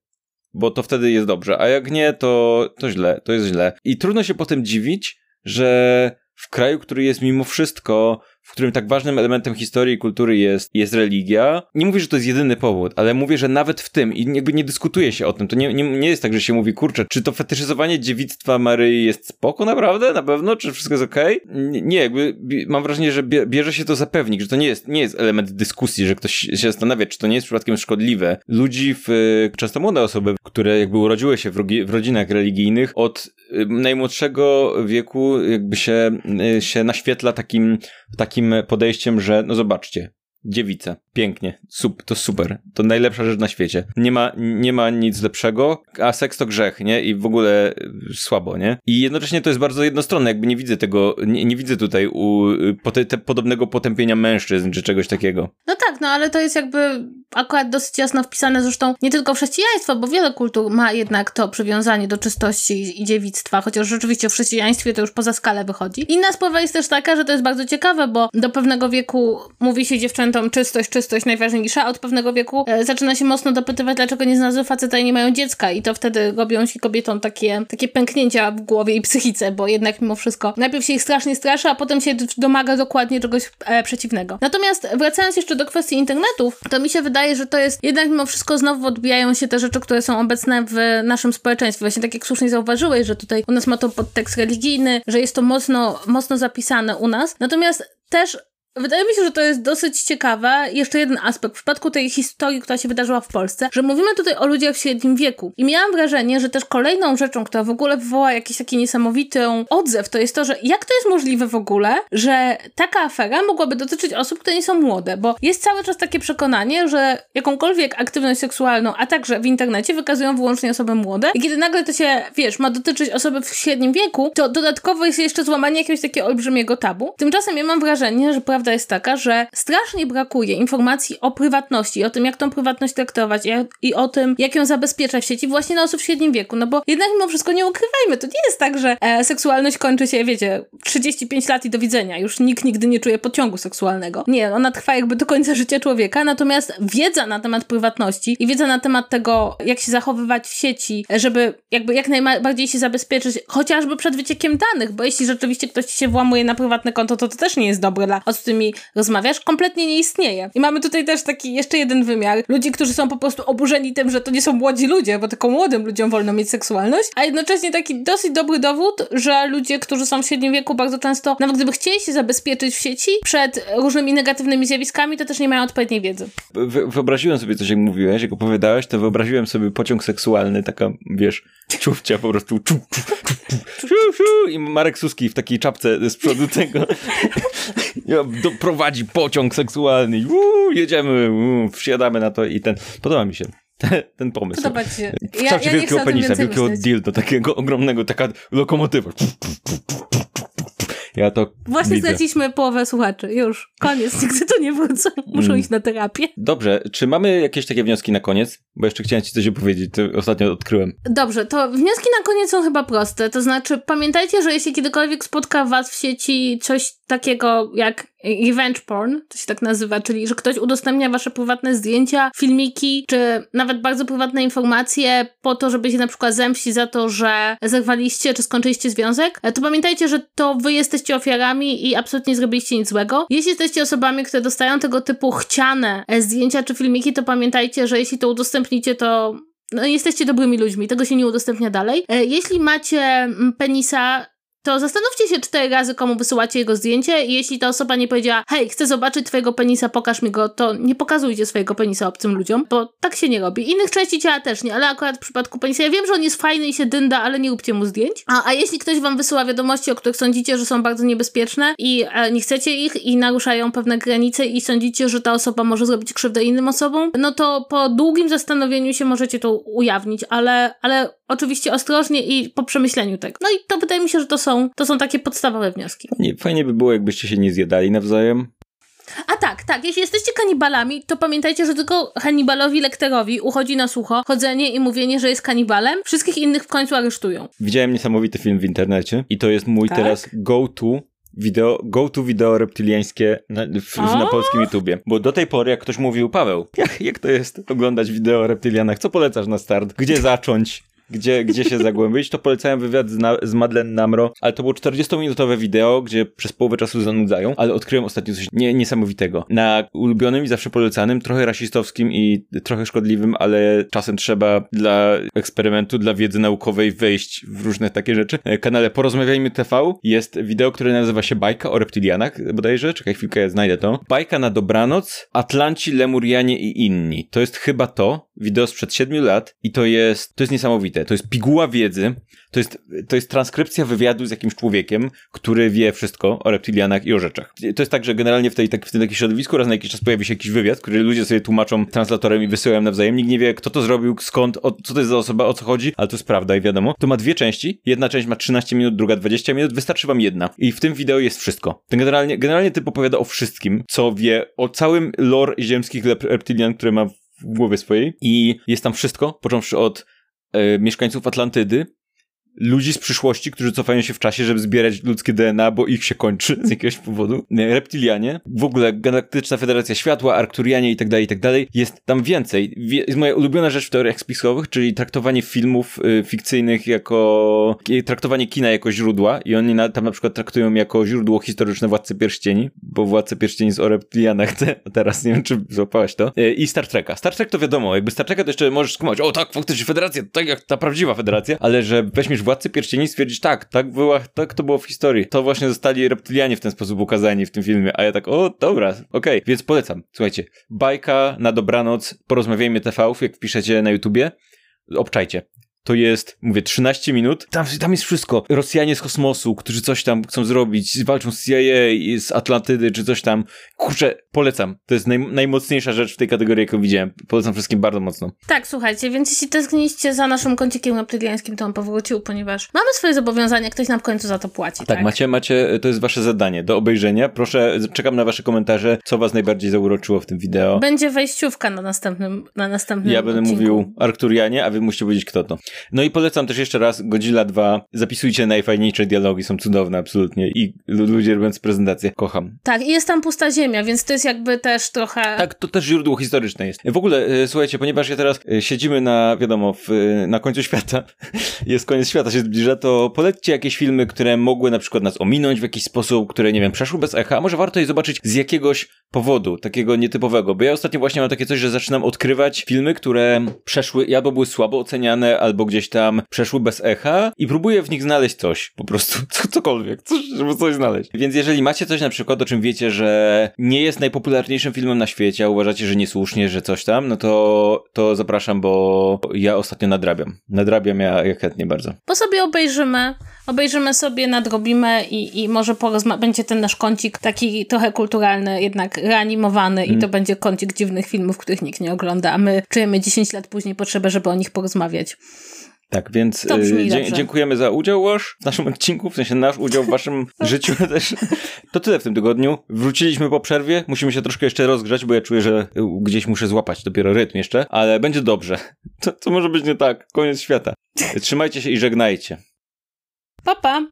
bo to wtedy jest dobrze, a jak nie, to, to źle, to jest źle. I trudno się potem dziwić, że w kraju, który jest mimo wszystko w którym tak ważnym elementem historii i kultury jest, jest religia. Nie mówię, że to jest jedyny powód, ale mówię, że nawet w tym i jakby nie dyskutuje się o tym. To nie, nie, nie jest tak, że się mówi, kurczę, czy to fetyszyzowanie dziewictwa Maryi jest spoko naprawdę? Na pewno? Czy wszystko jest okej? Okay? Nie, jakby mam wrażenie, że bierze się to za pewnik, że to nie jest, nie jest element dyskusji, że ktoś się zastanawia, czy to nie jest przypadkiem szkodliwe. Ludzi, w, często młode osoby, które jakby urodziły się w, w rodzinach religijnych, od y, najmłodszego wieku jakby się, y, się naświetla takim, takim takim podejściem, że no zobaczcie, dziewice, pięknie, Sup, to super, to najlepsza rzecz na świecie. Nie ma, nie ma nic lepszego, a seks to grzech, nie? I w ogóle y, słabo, nie? I jednocześnie to jest bardzo jednostronne, jakby nie widzę tego, nie, nie widzę tutaj u, pote, te, podobnego potępienia mężczyzn czy czegoś takiego. No tak, no ale to jest jakby akurat dosyć jasno wpisane zresztą nie tylko w chrześcijaństwo, bo wiele kultur ma jednak to przywiązanie do czystości i dziewictwa, chociaż rzeczywiście w chrześcijaństwie to już poza skalę wychodzi. Inna sprawa jest też taka, że to jest bardzo ciekawe, bo do pewnego wieku mówi się dziewczętom czystość, czystość najważniejsza, a od pewnego wieku e, zaczyna się mocno dopytywać, dlaczego nie znalazły faceta i nie mają dziecka i to wtedy robią się kobietom takie, takie pęknięcia w głowie i psychice, bo jednak mimo wszystko najpierw się ich strasznie straszy, a potem się domaga dokładnie czegoś e, przeciwnego. Natomiast wracając jeszcze do kwestii internetów, to mi się wydaje, wydaje, że to jest jednak mimo wszystko znowu odbijają się te rzeczy, które są obecne w naszym społeczeństwie. Właśnie tak jak słusznie zauważyłeś, że tutaj u nas ma to podtekst religijny, że jest to mocno, mocno zapisane u nas. Natomiast też wydaje mi się, że to jest dosyć ciekawe. Jeszcze jeden aspekt w przypadku tej historii, która się wydarzyła w Polsce, że mówimy tutaj o ludziach w średnim wieku. I miałam wrażenie, że też kolejną rzeczą, która w ogóle wywoła jakiś taki niesamowity odzew, to jest to, że jak to jest możliwe w ogóle, że taka afera mogłaby dotyczyć osób, które nie są młode, bo jest cały czas takie przekonanie, że jakąkolwiek aktywność seksualną, a także w internecie wykazują wyłącznie osoby młode. I kiedy nagle to się, wiesz, ma dotyczyć osoby w średnim wieku, to dodatkowo jest jeszcze złamanie jakiegoś takiego olbrzymiego tabu. Tymczasem ja mam wrażenie, że prawda jest taka, że strasznie brakuje informacji o prywatności, o tym, jak tą prywatność traktować i o tym, jak ją zabezpieczać w sieci właśnie na osób w średnim wieku. No bo jednak mimo wszystko nie ukrywajmy, to nie jest tak, że e, seksualność kończy się, wiecie, 35 lat i do widzenia. Już nikt nigdy nie czuje pociągu seksualnego. Nie, ona trwa jakby do końca życia człowieka, natomiast wiedza na temat prywatności i wiedza na temat tego, jak się zachowywać w sieci, żeby jakby jak najbardziej się zabezpieczyć, chociażby przed wyciekiem danych, bo jeśli rzeczywiście ktoś się włamuje na prywatne konto, to to też nie jest dobre dla osób, którymi rozmawiasz, kompletnie nie istnieje. I mamy tutaj też taki jeszcze jeden wymiar. Ludzi, którzy są po prostu oburzeni tym, że to nie są młodzi ludzie, bo tylko młodym ludziom wolno mieć seksualność, a jednocześnie taki dosyć dobry dowód, że ludzie, którzy są w średnim wieku bardzo często, nawet gdyby chcieli się zabezpieczyć w sieci przed różnymi negatywnymi zjawiskami, to też nie mają odpowiedniej wiedzy. Wyobraziłem sobie coś, jak mówiłeś, jak opowiadałeś, to wyobraziłem sobie pociąg seksualny, taka, wiesz, czufcia po prostu, czu, czu, czu, i Marek Suski w takiej czapce z przodu tego doprowadzi pociąg seksualny, Uu, jedziemy, uu, wsiadamy na to i ten, podoba mi się. Ten pomysł. Podoba ci się. W ja, ja wielkiego penisa, wielkiego dildo, takiego ogromnego, taka lokomotywa. Ja to Właśnie widzę. straciliśmy połowę słuchaczy. Już. Koniec. Nigdy tu nie wrócą. Muszą mm. iść na terapię. Dobrze. Czy mamy jakieś takie wnioski na koniec? Bo jeszcze chciałem ci coś opowiedzieć. To ostatnio odkryłem. Dobrze. To wnioski na koniec są chyba proste. To znaczy pamiętajcie, że jeśli kiedykolwiek spotka was w sieci coś takiego jak revenge porn, to się tak nazywa, czyli że ktoś udostępnia wasze prywatne zdjęcia, filmiki, czy nawet bardzo prywatne informacje po to, żeby się na przykład zemścić za to, że zerwaliście, czy skończyliście związek, to pamiętajcie, że to wy jesteście ofiarami i absolutnie nie zrobiliście nic złego. Jeśli jesteście osobami, które dostają tego typu chciane zdjęcia czy filmiki, to pamiętajcie, że jeśli to udostępnicie, to no, jesteście dobrymi ludźmi, tego się nie udostępnia dalej. E, jeśli macie mm, penisa, to zastanówcie się cztery razy, komu wysyłacie jego zdjęcie i jeśli ta osoba nie powiedziała, hej, chcę zobaczyć twojego penisa, pokaż mi go, to nie pokazujcie swojego penisa obcym ludziom, bo tak się nie robi. Innych części ciała też nie, ale akurat w przypadku penisa, ja wiem, że on jest fajny i się dynda, ale nie róbcie mu zdjęć. A, a jeśli ktoś wam wysyła wiadomości, o których sądzicie, że są bardzo niebezpieczne i e, nie chcecie ich i naruszają pewne granice i sądzicie, że ta osoba może zrobić krzywdę innym osobom, no to po długim zastanowieniu się możecie to ujawnić, ale, ale oczywiście ostrożnie i po przemyśleniu tego. No i to wydaje mi się, że to są to są takie podstawowe wnioski. Fajnie, fajnie by było, jakbyście się nie zjadali nawzajem. A tak, tak. Jeśli jesteście kanibalami, to pamiętajcie, że tylko Hannibalowi Lecterowi uchodzi na sucho chodzenie i mówienie, że jest kanibalem. Wszystkich innych w końcu aresztują. Widziałem niesamowity film w internecie i to jest mój tak? teraz go-to wideo, go-to wideo reptyliańskie na, w, na polskim YouTubie. Bo do tej pory, jak ktoś mówił, Paweł, jak, jak to jest oglądać wideo o reptylianach? Co polecasz na start? Gdzie zacząć? Gdzie, gdzie się zagłębić, to polecałem wywiad z, na, z Namro, ale to było 40-minutowe wideo, gdzie przez połowę czasu zanudzają, ale odkryłem ostatnio coś nie, niesamowitego. Na ulubionym i zawsze polecanym, trochę rasistowskim i trochę szkodliwym, ale czasem trzeba dla eksperymentu, dla wiedzy naukowej wejść w różne takie rzeczy. E, kanale Porozmawiajmy TV jest wideo, które nazywa się Bajka o reptilianach, bodajże, czekaj chwilkę, ja znajdę to. Bajka na dobranoc, Atlanci, Lemurianie i inni. To jest chyba to, wideo sprzed 7 lat i to jest, to jest niesamowite niesamowite. To jest piguła wiedzy, to jest, to jest transkrypcja wywiadu z jakimś człowiekiem, który wie wszystko o reptilianach i o rzeczach. To jest tak, że generalnie w, tej, tak, w tym takim środowisku raz na jakiś czas pojawi się jakiś wywiad, który ludzie sobie tłumaczą translatorem i wysyłają nawzajem. Nikt nie wie, kto to zrobił, skąd, o, co to jest za osoba, o co chodzi, ale to jest prawda i wiadomo. To ma dwie części. Jedna część ma 13 minut, druga 20 minut. Wystarczy wam jedna. I w tym wideo jest wszystko. Ten generalnie, generalnie typ opowiada o wszystkim, co wie o całym lore ziemskich reptilian, które ma w głowie swojej i jest tam wszystko, począwszy od mieszkańców Atlantydy, ludzi z przyszłości, którzy cofają się w czasie, żeby zbierać ludzkie DNA, bo ich się kończy z jakiegoś powodu. Reptilianie, w ogóle Galaktyczna Federacja Światła, Arkturianie i tak dalej, i tak dalej. Jest tam więcej. Jest moja ulubiona rzecz w teoriach spiskowych, czyli traktowanie filmów y, fikcyjnych jako, traktowanie kina jako źródła i oni na, tam na przykład traktują jako źródło historyczne Władcy Pierścieni, bo Władcy Pierścieni z o reptilianach te, teraz nie wiem, czy złapałaś to. Y, I Star Treka. Star Trek to wiadomo, jakby Star Treka to jeszcze możesz skumać, o tak, faktycznie Federacja, tak jak ta prawdziwa Federacja, ale że weźmiesz Władcy Pierścieni stwierdzić, tak, tak, była, tak to było w historii. To właśnie zostali reptylianie w ten sposób ukazani w tym filmie, a ja tak, o, dobra, okej, okay. więc polecam. Słuchajcie, bajka na dobranoc, porozmawiajmy TV, jak wpiszecie na YouTubie, obczajcie to jest, mówię, 13 minut. Tam, tam jest wszystko. Rosjanie z kosmosu, którzy coś tam chcą zrobić, walczą z CIA, z Atlantydy, czy coś tam. Kurczę, polecam. To jest naj, najmocniejsza rzecz w tej kategorii, jaką widziałem. Polecam wszystkim bardzo mocno. Tak, słuchajcie, więc jeśli tęskniliście za naszym kącikiem reptyliańskim, to on powrócił, ponieważ mamy swoje zobowiązania, ktoś nam w końcu za to płaci. Tak, tak, macie, macie, to jest wasze zadanie do obejrzenia. Proszę, czekam na wasze komentarze, co was najbardziej zauroczyło w tym wideo. Będzie wejściówka na następnym, na następnym Ja będę odcinku. mówił Arkturianie, a wy musicie powiedzieć kto to. No i polecam też jeszcze raz Godzilla 2. Zapisujcie najfajniejsze dialogi, są cudowne absolutnie i ludzie robiąc prezentację. Kocham. Tak, i jest tam pusta ziemia, więc to jest jakby też trochę... Tak, to też źródło historyczne jest. W ogóle, e, słuchajcie, ponieważ ja teraz e, siedzimy na, wiadomo, w, e, na końcu świata, jest koniec świata się zbliża, to polećcie jakieś filmy, które mogły na przykład nas ominąć w jakiś sposób, które, nie wiem, przeszły bez echa, a może warto je zobaczyć z jakiegoś powodu, takiego nietypowego, bo ja ostatnio właśnie mam takie coś, że zaczynam odkrywać filmy, które przeszły, albo były słabo oceniane, albo gdzieś tam przeszły bez echa i próbuję w nich znaleźć coś, po prostu, co, cokolwiek, coś, żeby coś znaleźć. Więc jeżeli macie coś na przykład, o czym wiecie, że nie jest najpopularniejszym filmem na świecie, a uważacie, że niesłusznie, że coś tam, no to, to zapraszam, bo ja ostatnio nadrabiam. Nadrabiam ja, ja chętnie bardzo. Bo sobie obejrzymy, obejrzymy sobie, nadrobimy i, i może porozma- będzie ten nasz kącik taki trochę kulturalny, jednak reanimowany mm. i to będzie kącik dziwnych filmów, których nikt nie ogląda, a my czujemy 10 lat później potrzebę, żeby o nich porozmawiać. Tak, więc y, dzie dziękujemy za udział Łoż w naszym odcinku, w sensie nasz udział w waszym życiu też. To tyle w tym tygodniu. Wróciliśmy po przerwie, musimy się troszkę jeszcze rozgrzać, bo ja czuję, że gdzieś muszę złapać dopiero rytm jeszcze, ale będzie dobrze. To, to może być nie tak, koniec świata. Trzymajcie się i żegnajcie. Pa, pa.